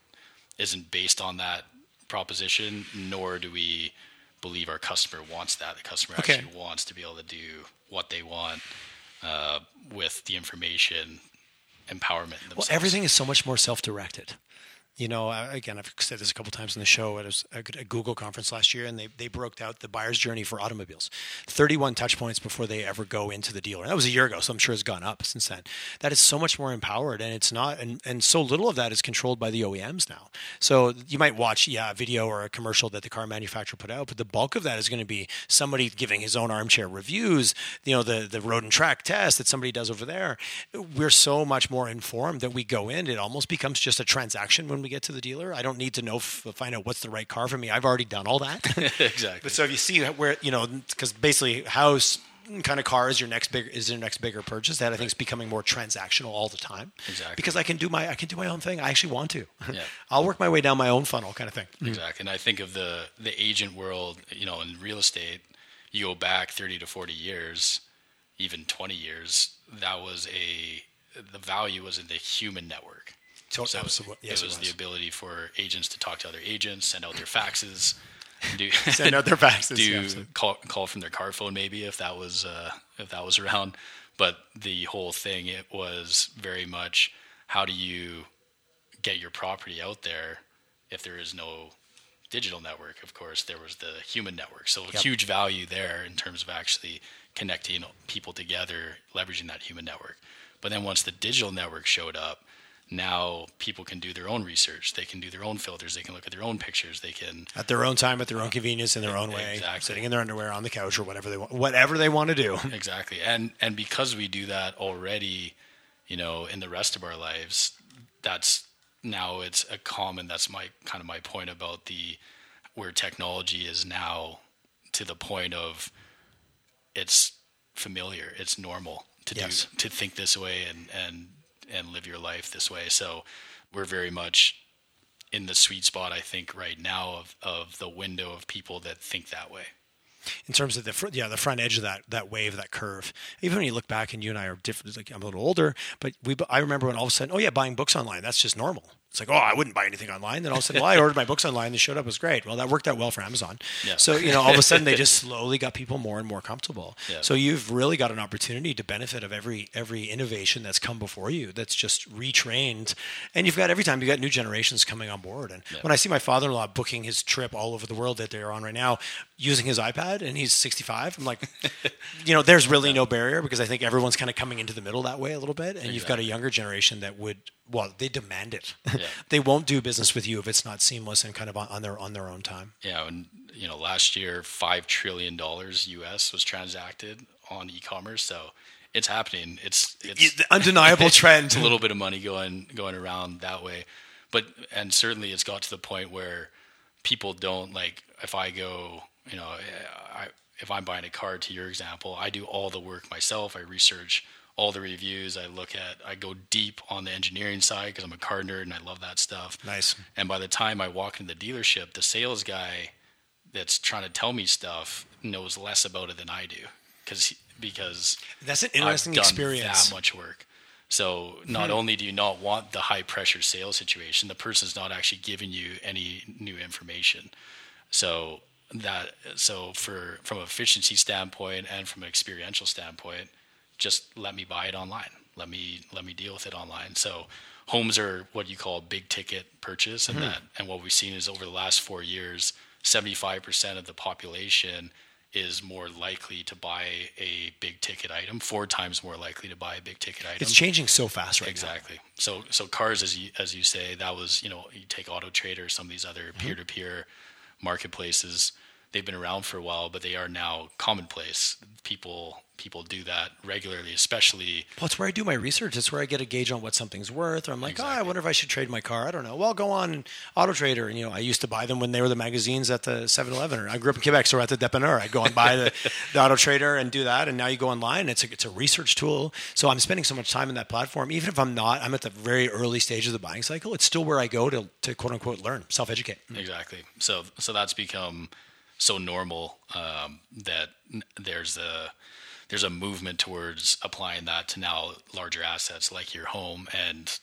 isn't based on that proposition. Nor do we believe our customer wants that. The customer Okay. actually wants to be able to do what they want uh, with the information empowerment. Well, everything is so much more self-directed. You know, again, I've said this a couple times in the show. At a, a Google conference last year, and they, they broke out the buyer's journey for automobiles. 31 touch points before they ever go into the dealer. That was a year ago, so I'm sure it's gone up since then. That is so much more empowered, and it's not, and, and so little of that is controlled by the OEMs now. So you might watch, yeah, a video or a commercial that the car manufacturer put out, but the bulk of that is going to be somebody giving his own armchair reviews, you know, the, the road and track test that somebody does over there. We're so much more informed that we go in, it almost becomes just a transaction when we get to the dealer. I don't need to know, find out what's the right car for me. I've already done all that. [LAUGHS] exactly. But so if you see where you know, because basically house mm, kind of car is your next big is your next bigger purchase. That I think is becoming more transactional all the time. Exactly. Because I can do my I can do my own thing. I actually want to. Yeah. [LAUGHS] I'll work my way down my own funnel, kind of thing. Exactly. And I think of the the agent world, you know, in real estate, you go back 30 to 40 years, even 20 years, that was a the value was in the human network. To- So absolutely. Yes, it it was was. the ability for agents to talk to other agents, send out their faxes, [LAUGHS] do Send out their faxes, [LAUGHS] do yeah, call call from their car phone maybe if that was uh, if that was around. But the whole thing it was very much how do you get your property out there if there is no digital network of course there was the human network so Yep. huge value there in terms of actually connecting people together leveraging that human network but then once the digital network showed up now people can do their own research they can do their own filters they can look at their own pictures they can At their own time, at their own convenience, in their own way, Exactly. sitting in their underwear on the couch or whatever they want, whatever they want to do. [LAUGHS] exactly and and because we do that already you know in the rest of our lives that's now it's a common that's my kind of my point about the where technology is now to the point of it's familiar it's normal to Yes. do to think this way and and and live your life this way. So we're very much in the sweet spot i think right now of of the window of people that think that way. In terms of the fr- yeah the front edge of that that wave that curve even when you look back and you and I are different like I'm a little older but we I remember when all of a sudden oh yeah buying books online that's just normal it's like oh I wouldn't buy anything online. Then all of a sudden well I ordered my books online they showed up. It was great. Well that worked out well for Amazon. Yeah. so you know all of a sudden they [LAUGHS] just slowly got people more and more comfortable. Yeah. so you've really got an opportunity to benefit of every every innovation that's come before you that's just retrained. And you've got every time you've got new generations coming on board. And when I see my father-in-law booking his trip all over the world that they're on right now using his iPad and he's 65 I'm like [LAUGHS] you know there's really no barrier because I think everyone's kind of coming into the middle that way a little bit. And you've got a younger generation that would well they demand it. Yeah. They won't do business with you if it's not seamless and kind of on, on their on their own time Yeah, and you know, last year five trillion dollars US was transacted on e-commerce, so it's happening. It's it's the undeniable [LAUGHS] trend it's a little bit of money going going around that way, but and certainly it's got to the point where people don't like if I go, you know, I, if I'm buying a car to your example, I do all the work myself. I research all the reviews. I look at, I go deep on the engineering side because I'm a car nerd and I love that stuff. Nice. And by the time I walk into the dealership, the sales guy that's trying to tell me stuff knows less about it than I do because because that's an interesting I've done experience that much work. So not hmm. only do you not want the high pressure sales situation, the person's not actually giving you any new information. So that so for from an efficiency standpoint and from an experiential standpoint, just let me buy it online. Let me let me deal with it online. So homes are what you call a big ticket purchase, and that and what we've seen is over the last four years, seventy five percent of the population is more likely to buy a big ticket item, four times more likely to buy a big ticket item. It's changing so fast right now. Exactly. So so cars, as you as you say, that was you know you take Auto Trader, some of these other Mm-hmm. peer to peer marketplaces. They've been around for a while, but they are now commonplace. People people do that regularly, especially Well, it's where I do my research. It's where I get a gauge on what something's worth. Or I'm like, oh, I wonder if I should trade my car. I don't know. Well, go on Auto Trader. And, you know, I used to buy them when they were the magazines at the 7-Eleven. Or I grew up in Quebec, so we're at the Dépanneur. I'd go and buy the, [LAUGHS] the Auto Trader and do that. And now you go online. It's a, it's a research tool. So I'm spending so much time in that platform. Even if I'm not, I'm at the very early stage of the buying cycle. It's still where I go to, to quote unquote learn, self educate. Exactly. So so that's become so normal um, that there's a there's a movement towards applying that to now larger assets like your home and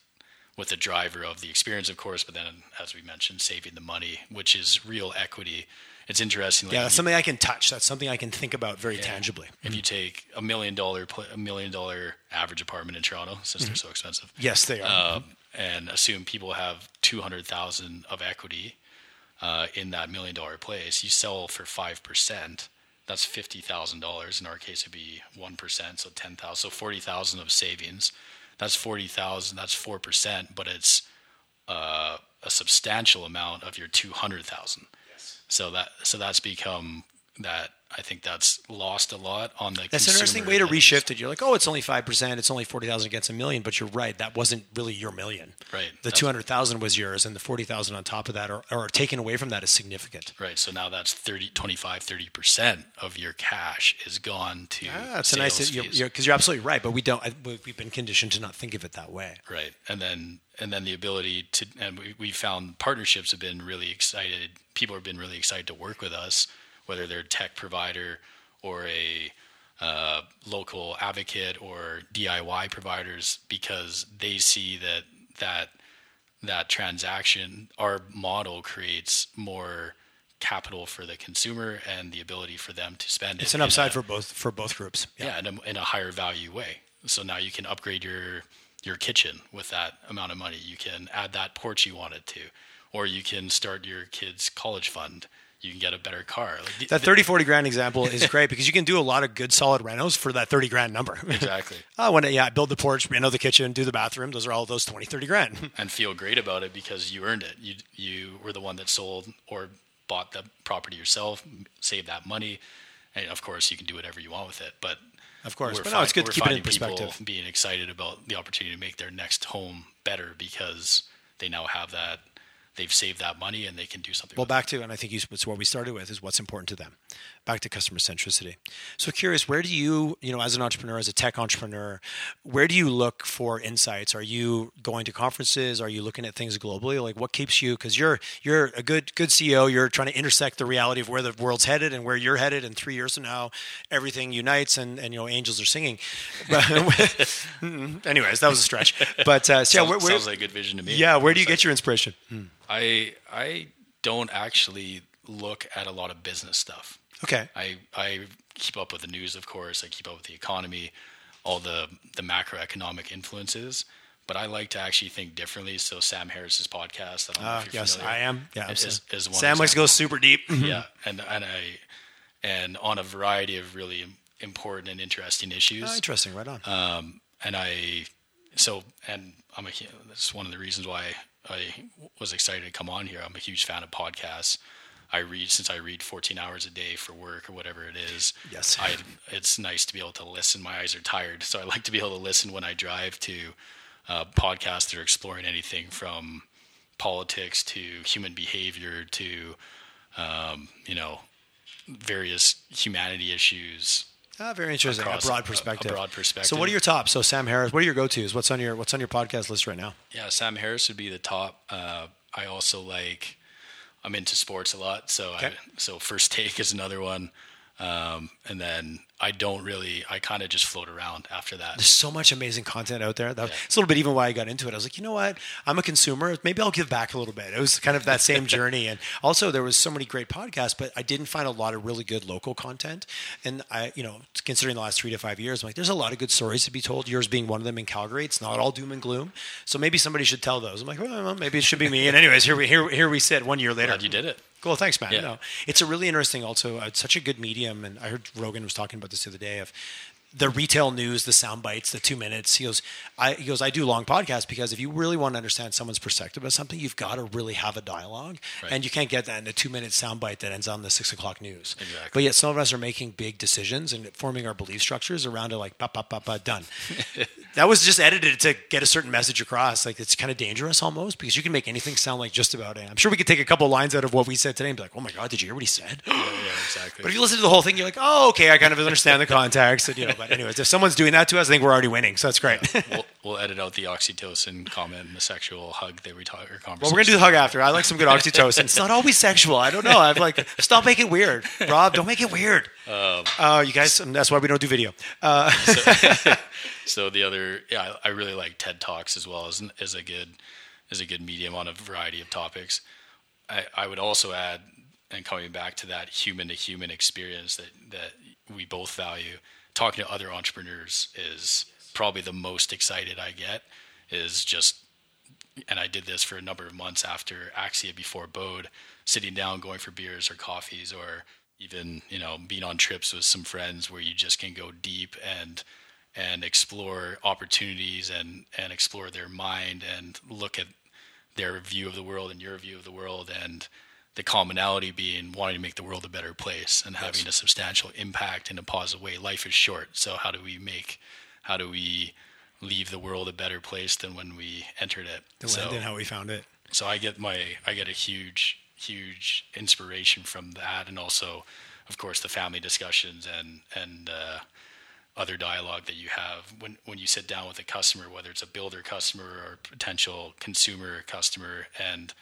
with the driver of the experience, of course, but then as we mentioned, saving the money, which is real equity. It's interesting. Like Yeah, that's you- something I can touch. That's something I can think about very tangibly. if you take a million dollar a million dollar average apartment in Toronto, since they're so expensive, Yes, they are. um, and assume people have 200,000 of equity uh, in that million dollar place, you sell for 5%. That's $50,000. In our case, it'd be 1%, so 10,000. So 40,000 of savings. That's 40,000. That's 4%, but it's uh, a substantial amount of your 200,000. Yes. So that so that's become that I think that's lost a lot on the That's an interesting way to reshift it. You're like, oh, it's only five percent. It's only forty thousand against a million. But you're right. That wasn't really your million. Right. The two hundred thousand was yours, and the forty thousand on top of that, or, or taken away from that, is significant. Right. So now that's 30, 25, 30% of your cash is gone to Ah, it's a nice because you're, 'cause you're absolutely right. But we don't. I, we've been conditioned to not think of it that way. Right. And then and then the ability to and we, we found partnerships have been really excited. People have been really excited to work with us, whether they're a tech provider or a uh, local advocate or DIY providers, because they see that that that transaction, our model creates more capital for the consumer and the ability for them to spend it. It's an upside a- for both for both groups. yeah, in, a, in a higher value way. So now you can upgrade your your kitchen with that amount of money. You can add that porch you wanted to, or you can start your kids' college fund. You can get a better car. Like That 30, 40 grand example is great because you can do a lot of good, solid renos for that 30 grand number. [LAUGHS] exactly, oh, when yeah, build the porch, reno the kitchen, do the bathroom. Those are all those 20, 30 grand. [LAUGHS] and feel great about it because you earned it. You you were the one that sold or bought the property yourself, saved that money, and of course you can do whatever you want with it. But Of course. But no, it's good to keep it in perspective. Being excited about the opportunity to make their next home better because they now have that. They've saved that money and they can do something. Well, back to, and I think you, it's what we started with, is what's important to them. Back to customer centricity. So curious, where do you, you know, as an entrepreneur, as a tech entrepreneur, where do you look for insights? Are you going to conferences? Are you looking at things globally? Like, what keeps you? Because you're you're a good good CEO. You're trying to intersect the reality of where the world's headed and where you're headed. And three years from now, everything unites, and and you know, angels are singing. But, [LAUGHS] [LAUGHS] anyways, that was a stretch. But uh, so yeah, where, where, sounds like a good vision to me. yeah, where do you get your inspiration? I I don't actually look at a lot of business stuff. Okay. I I keep up with the news, of course. I keep up with the economy, all the the macroeconomic influences. But I like to actually think differently. So Sam Harris's podcast. I don't know Uh, if you're yes, familiar, I am. Yeah, is, Sam. is one Sam likes to go super deep. Yeah, and and I and on a variety of really important and interesting issues. Oh, interesting. Right on. Um, and I, so, and I'm a, that's one of the reasons why I was excited to come on here. I'm a huge fan of podcasts. I read, since I read 14 hours a day for work or whatever it is. Yes. I, it's nice to be able to listen. My eyes are tired. So I like to be able to listen when I drive to uh, podcasts that are exploring anything from politics to human behavior to, um, you know, various humanity issues, Ah, very interesting. A broad a- a perspective. broad perspective. So, what are your tops? So, Sam Harris. What are your go-tos? What's on your What's on your podcast list right now? Yeah, Sam Harris would be the top. Uh, I also like. I'm into sports a lot, so Okay. I, so First Take is another one. Um, and then I don't really, I kind of just float around after that. There's so much amazing content out there. That's yeah. a little bit even why I got into it. I was like, you know what? I'm a consumer. Maybe I'll give back a little bit. It was kind of that same [LAUGHS] journey. And also, there was so many great podcasts, but I didn't find a lot of really good local content. And I, you know, considering the last three to five years, I'm like, there's a lot of good stories to be told. Yours being one of them in Calgary. It's not all doom and gloom. So maybe somebody should tell those. I'm like, well, maybe it should be me. And anyways, here we here here we sit one year later. Glad you did it. Cool, thanks, man. Yeah. No, it's a really interesting, also, uh, it's such a good medium. And I heard Rogan was talking about this the other day of the retail news, the sound bites, the two minutes. He goes, I, he goes, I do long podcasts because if you really want to understand someone's perspective of something, you've got to really have a dialogue, right. and you can't get that in a two minute sound bite that ends on the six o'clock news. Exactly. But yet, some of us are making big decisions and forming our belief structures around it, like, ba ba ba, done. [LAUGHS] that was just edited to get a certain message across. Like, it's kind of dangerous almost because you can make anything sound like just about it. I'm sure we could take a couple lines out of what we said today and be like, oh my god, did you hear what he said? yeah, yeah, exactly. But if you listen to the whole thing, you're like, oh, okay, I kind of understand the context, and you know. But anyways, if someone's doing that to us, I think we're already winning. So that's great. Yeah, we'll, we'll, edit out the oxytocin comment and the sexual hug that we talk or conversation. Well, we're gonna do the hug after. I like some good oxytocin. it's not always sexual. I don't know. I'm like, stop making it weird, Rob. Don't make it weird. Um, uh, you guys, that's why we don't do video. Uh, so, [LAUGHS] so, the other, yeah, I, I really like TED Talks as well as as a good as a good medium on a variety of topics. I, I would also add, and coming back to that human to human experience that that we both value talking to other entrepreneurs is probably the most excited I get is just and I did this for a number of months after Axia before Bode, sitting down, going for beers or coffees, or even you know being on trips with some friends where you just can go deep and and explore opportunities and and explore their mind and look at their view of the world and your view of the world and the commonality being wanting to make the world a better place and having a substantial impact in a positive way. Life is short, so how do we make, how do we leave the world a better place than when we entered it? The so, land and how we found it. So I get my, I get a huge, huge inspiration from that, and also, of course, the family discussions and and uh, other dialogue that you have when when you sit down with a customer, whether it's a builder customer or potential consumer customer, and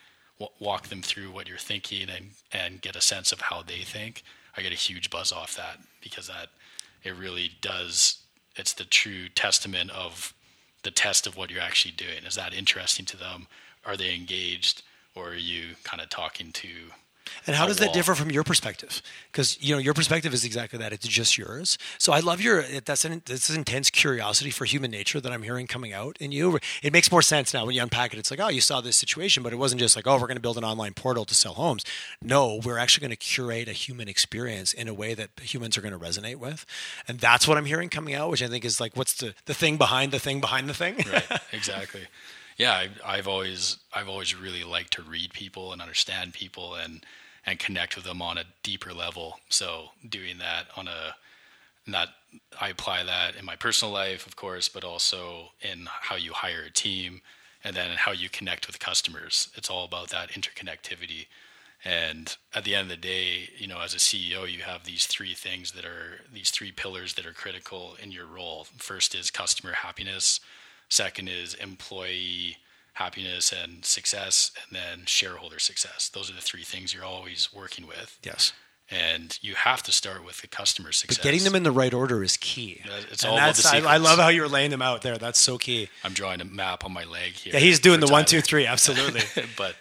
walk them through what you're thinking and and get a sense of how they think. I get a huge buzz off that because that it really does. It's the true testament of the test of what you're actually doing. Is that interesting to them? Are they engaged, or are you kind of talking to and how does that differ from your perspective? Because you know your perspective is exactly that; it's just yours. So I love your that's an this intense curiosity for human nature that I'm hearing coming out in you. It makes more sense now when you unpack it. It's like, oh, you saw this situation, but it wasn't just like, oh, we're going to build an online portal to sell homes. No, we're actually going to curate a human experience in a way that humans are going to resonate with, and that's what I'm hearing coming out, which I think is like, what's the the thing behind the thing behind the thing? right. [LAUGHS] Exactly. Yeah, I, I've always I've always really liked to read people and understand people and and connect with them on a deeper level. So doing that on a not I apply that in my personal life, of course, but also in how you hire a team and then how you connect with customers. It's all about that interconnectivity. And at the end of the day, you know, as a CEO, you have these three things that are these three pillars that are critical in your role. First is customer happiness. Second is employee happiness and success, and then shareholder success. Those are the three things you're always working with. Yes. And you have to start with the customer success. But getting them in the right order is key. It's and all about the I, I, love how you're laying them out there. That's so key. I'm drawing a map on my leg here. Yeah, he's doing the one, two, three. Absolutely. [LAUGHS] but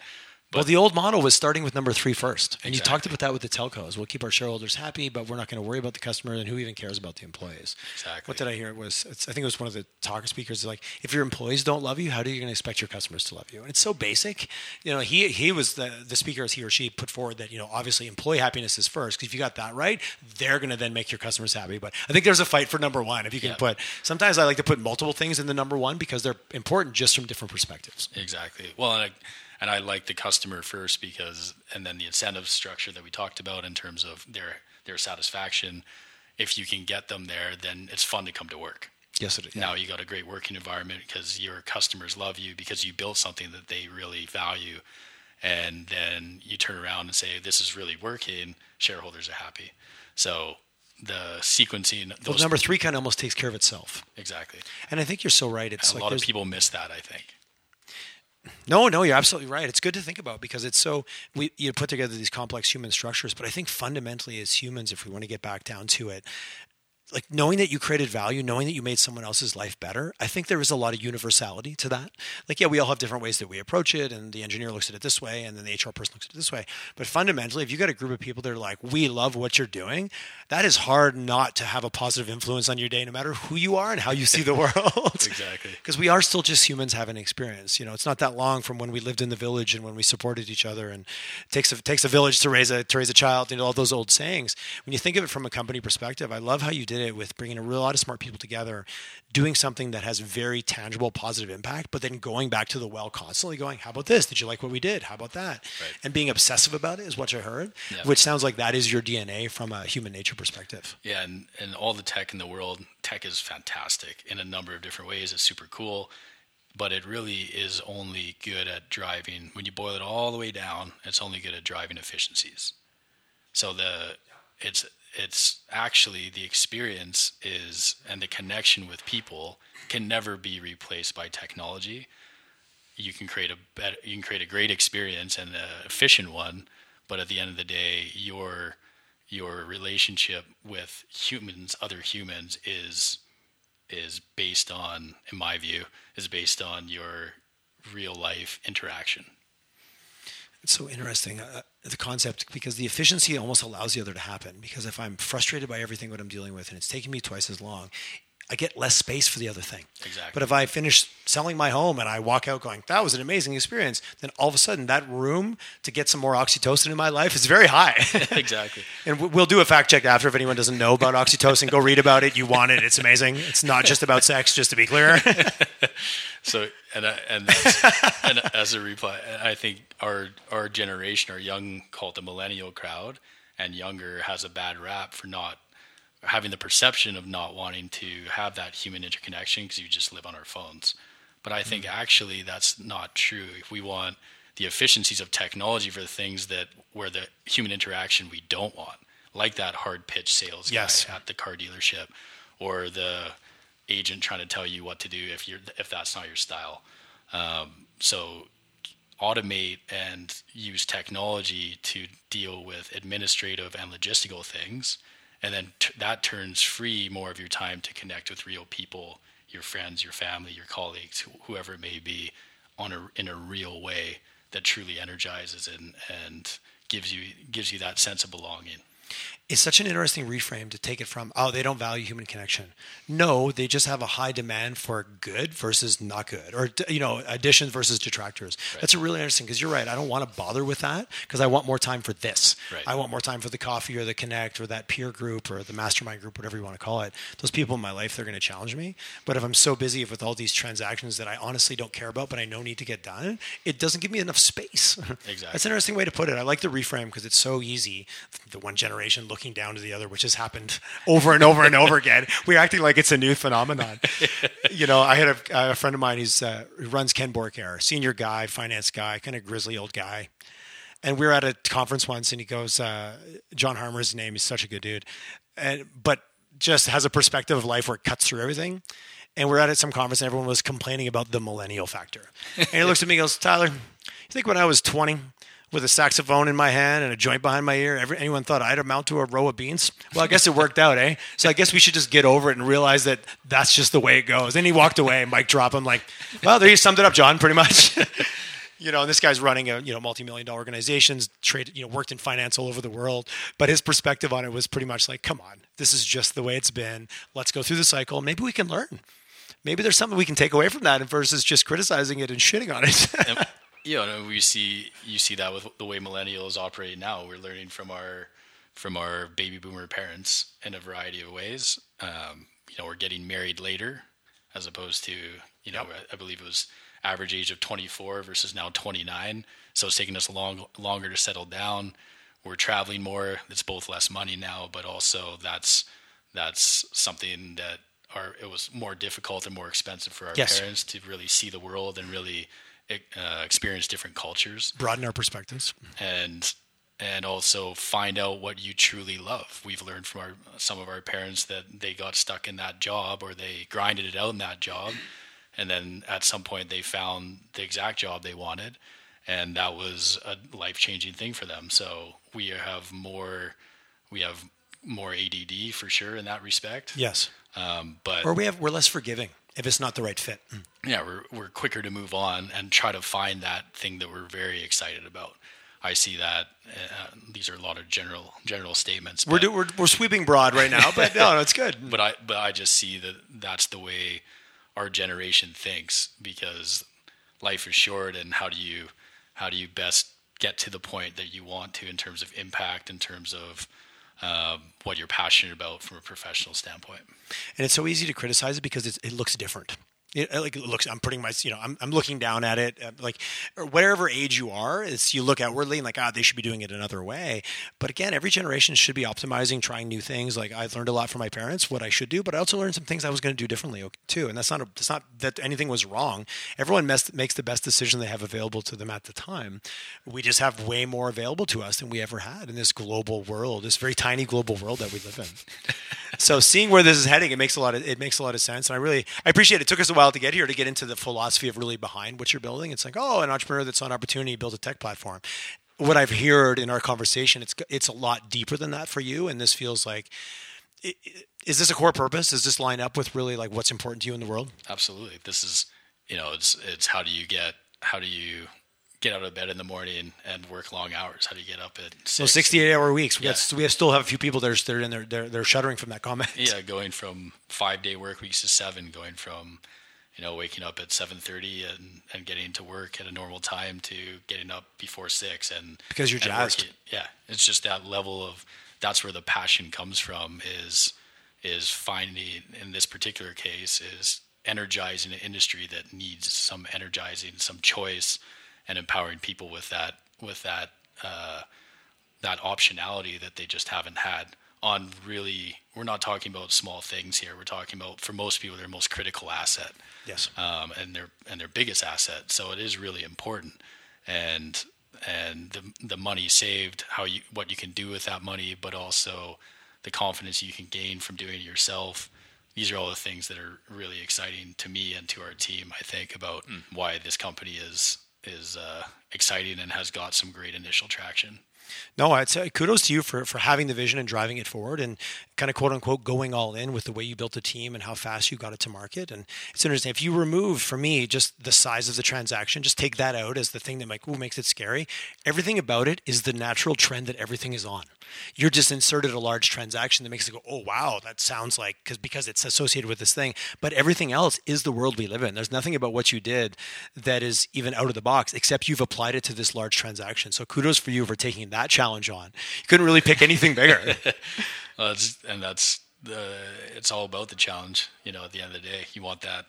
but, well, the old model was starting with number three first, and exactly. you talked about that with the telcos. We'll keep our shareholders happy, but we're not going to worry about the customer, and who even cares about the employees? Exactly. What did I hear? It was I think it was one of the talker speakers. Like, if your employees don't love you, how are you going to expect your customers to love you? And it's so basic. You know, he he was the the speaker as he or she put forward that you know obviously employee happiness is first because if you got that right, they're going to then make your customers happy. But I think there's a fight for number one. If you can put sometimes I like to put multiple things in the number one because they're important just from different perspectives. Exactly. Well, and I, and I like the customer first because, and then the incentive structure that we talked about in terms of their their satisfaction. If you can get them there, then it's fun to come to work. Yes, it is. Yeah. Now you got a great working environment because your customers love you because you built something that they really value, and then you turn around and say, "This is really working." Shareholders are happy. So the sequencing. Well, number three kind of almost takes care of itself. Exactly. And I think you're so right. It's a like lot of people miss that. I think No, no, you're absolutely right. It's good to think about because it's so we you put together these complex human structures, but I think fundamentally as humans, if we want to get back down to it, like knowing that you created value, knowing that you made someone else's life better, I think there is a lot of universality to that. Like, yeah, we all have different ways that we approach it, and the engineer looks at it this way, and then the HR person looks at it this way. But fundamentally, if you got a group of people that are like, we love what you're doing, that is hard not to have a positive influence on your day, no matter who you are and how you see the [LAUGHS] world. exactly. [LAUGHS] Because we are still just humans having experience. You know, it's not that long from when we lived in the village and when we supported each other, and it takes a, takes a village to raise a to raise a child. You know, all those old sayings. When you think of it from a company perspective, I love how you did it with bringing a real lot of smart people together, doing something that has very tangible, positive impact, but then going back to the well constantly going, how about this? Did you like what we did? How about that? Right. And being obsessive about it is what I heard, Yeah. which sounds like that is your DNA from a human nature perspective. Yeah, and, and all the tech in the world, tech is fantastic in a number of different ways. It's super cool, but it really is only good at driving. When you boil it all the way down, it's only good at driving efficiencies. So the it's it's actually the experience is and the connection with people can never be replaced by technology. You can create a better, you can create a great experience and an efficient one, but at the end of the day, your your relationship with humans, other humans, is is based on, in my view, is based on your real life interaction. It's so interesting, uh, the concept, because the efficiency almost allows the other to happen. Because if I'm frustrated by everything what I'm dealing with and it's taking me twice as long, I get less space for the other thing. Exactly. But if I finish selling my home and I walk out going, that was an amazing experience, then all of a sudden that room to get some more oxytocin in my life is very high. [LAUGHS] exactly. [LAUGHS] and we- we'll do a fact check after if anyone doesn't know about oxytocin. Go read about it. You want it. It's amazing. It's not just about sex, just to be clear. [LAUGHS] So and uh, and and as a reply, I think our our generation, our young, call it the millennial crowd, and younger has a bad rap for not having the perception of not wanting to have that human interconnection because you just live on our phones. But I think actually that's not true. If we want the efficiencies of technology for the things that where the human interaction we don't want, like that hard pitch sales guy at the car dealership, or the agent trying to tell you what to do if you're if that's not your style. Um, so automate and use technology to deal with administrative and logistical things and then t- that turns free more of your time to connect with real people your friends your family your colleagues wh- whoever it may be on a in a real way that truly energizes and and gives you gives you that sense of belonging it's such an interesting reframe to take it from oh they don't value human connection. No they just have a high demand for good versus not good or you know additions versus detractors. That's a really interesting because you're right i don't want to bother with that because i want more time for this. Right. i want more time for the coffee or the connect or that peer group or the mastermind group whatever you want to call it. Those people in my life they're going to challenge me. But if i'm so busy with all these transactions that i honestly don't care about but i know need to get done it doesn't give me enough space. [LAUGHS] Exactly. that's an interesting way to put it. I like the reframe because it's so easy. The one generation looking down to the other which has happened [LAUGHS] over and over and over again. We're acting like it's a new phenomenon. [LAUGHS] You know i had a, a friend of mine who's uh, who runs ken borkare senior guy finance guy kind of grizzly old guy. And we were at a conference once and he goes uh, john harmer's name he's such a good dude. And but just has a perspective of life where it cuts through everything. And we're at some conference and everyone was complaining about the millennial factor. And he looks at me and goes tyler you think when i was 20 with a saxophone in my hand and a joint behind my ear, every, anyone thought I'd amount to a row of beans. Well, I guess it worked out, eh? So I guess we should just get over it and realize that that's just the way it goes. And he walked away. Mike dropped him like, well, there you summed it up, John, pretty much. [LAUGHS] you know, and this guy's running a you know multi-million dollar organizations, trade you know worked in finance all over the world, but his perspective on it was pretty much like, come on, this is just the way it's been. Let's go through the cycle. Maybe we can learn. Maybe there's something we can take away from that versus just criticizing it and shitting on it. and, [LAUGHS] you know, we see you see that with the way millennials operate now. We're learning from our from our baby boomer parents in a variety of ways. Um, you know, we're getting married later as opposed to you know, I, I believe it was average age of 24 versus now 29. So it's taking us long longer to settle down. We're traveling more. It's both less money now, but also that's that's something that our it was more difficult and more expensive for our Yes. parents to really see the world and really uh, experience different cultures Broaden our perspectives. and and also find out what you truly love. We've learned from our some of our parents that they got stuck in that job or they grinded it out in that job and then at some point they found the exact job they wanted, and that was a life changing thing for them. So we have more, we have more ADD for sure in that respect. Yes. Um, but Or we have we're less forgiving if it's not the right fit. Mm. yeah, we're we're quicker to move on and try to find that thing that we're very excited about. I see that. Uh, these are a lot of general general statements. We're, do, we're we're sweeping broad right now, but no, no, it's good. [LAUGHS] but I but I just see that that's the way our generation thinks because life is short and how do you how do you best get to the point that you want to in terms of impact in terms of um, what you're passionate about from a professional standpoint and it's so easy to criticize it because it looks different. It, like it looks, I'm putting my, you know, I'm, I'm looking down at it, uh, like or whatever age you are, it's you look outwardly and like, ah, they should be doing it another way. But again, every generation should be optimizing, trying new things. Like I've learned a lot from my parents, what I should do, but I also learned some things I was going to do differently too. And that's not, a, that's not that anything was wrong. Everyone mes- makes the best decision they have available to them at the time. We just have way more available to us than we ever had in this global world, this very tiny global world that we live in. [LAUGHS] so seeing where this is heading, it makes a lot of it makes a lot of sense, and I really I appreciate it. It took us a while to get here to get into the philosophy of really behind what you're building. It's like oh, an entrepreneur that's on opportunity builds a tech platform. What I've heard in our conversation, it's it's a lot deeper than that for you, and this feels like. Is this a core purpose? Does this line up with really like what's important to you in the world? absolutely this is you know it's it's how do you get how do you get out of bed in the morning and work long hours how do you get up at So six 68 hour weeks. We Yeah. got we have, still have a few people that are, that are in there. They're, they're shuddering from that comment. yeah going from five day work weeks to seven going from you know waking up at 7.30 and, and getting to work at a normal time to getting up before six and Because you're and jazzed. yeah. It's just that level of that's where the passion comes from is is finding in this particular case is energizing an industry that needs some energizing some choice and empowering people with that with that uh, that optionality that they just haven't had on really we're not talking about small things here. We're talking about for most people their most critical asset. Yes. um, and their and their biggest asset. So it is really important. And and the the money saved how you what you can do with that money but also the confidence you can gain from doing it yourself. These are all the things that are really exciting to me and to our team i think about why this company is is uh, exciting and has got some great initial traction No, I'd say kudos to you for, for having the vision and driving it forward. And kind of quote unquote going all in with the way you built the team and how fast you got it to market. And it's interesting. If you remove for me just the size of the transaction, just take that out as the thing that like, ooh, makes it scary. Everything about it is the natural trend that everything is on. You're just inserted a large transaction that makes it go, oh wow, that sounds like because because it's associated with this thing. But everything else is the world we live in. There's nothing about what you did that is even out of the box, except you've applied it to this large transaction. So kudos for you for taking that challenge on. You couldn't really pick anything bigger. [LAUGHS] Well, it's, and that's the it's all about the challenge. You know, at the end of the day, you want that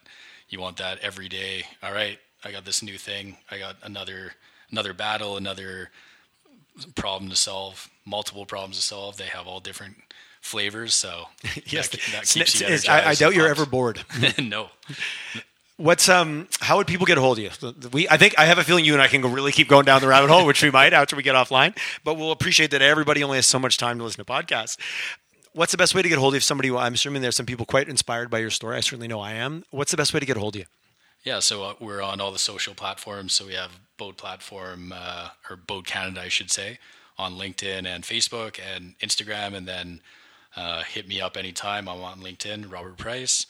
you want that every day. All right, I got this new thing. I got another another battle, another problem to solve, multiple problems to solve. They have all different flavors, so [LAUGHS] yes, that, that it's- keeps you I, I doubt you're ever bored. [LAUGHS] no, [LAUGHS] What's um? How would people get a hold of you? We, I think I have a feeling you and I can go really keep going down the rabbit hole, which we might after we get offline. But we'll appreciate that everybody only has so much time to listen to podcasts. What's the best way to get a hold of you if somebody? I'm assuming there's some people quite inspired by your story. I certainly know I am. What's the best way to get a hold of you? Yeah, so uh, we're on all the social platforms. So we have Bōde Platform, uh, or Bōde Canada, I should say, on LinkedIn and Facebook and Instagram. And then uh, hit me up anytime. I'm on LinkedIn, Robert Price.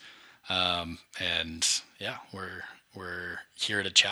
Um, and yeah, we're we're here to chat.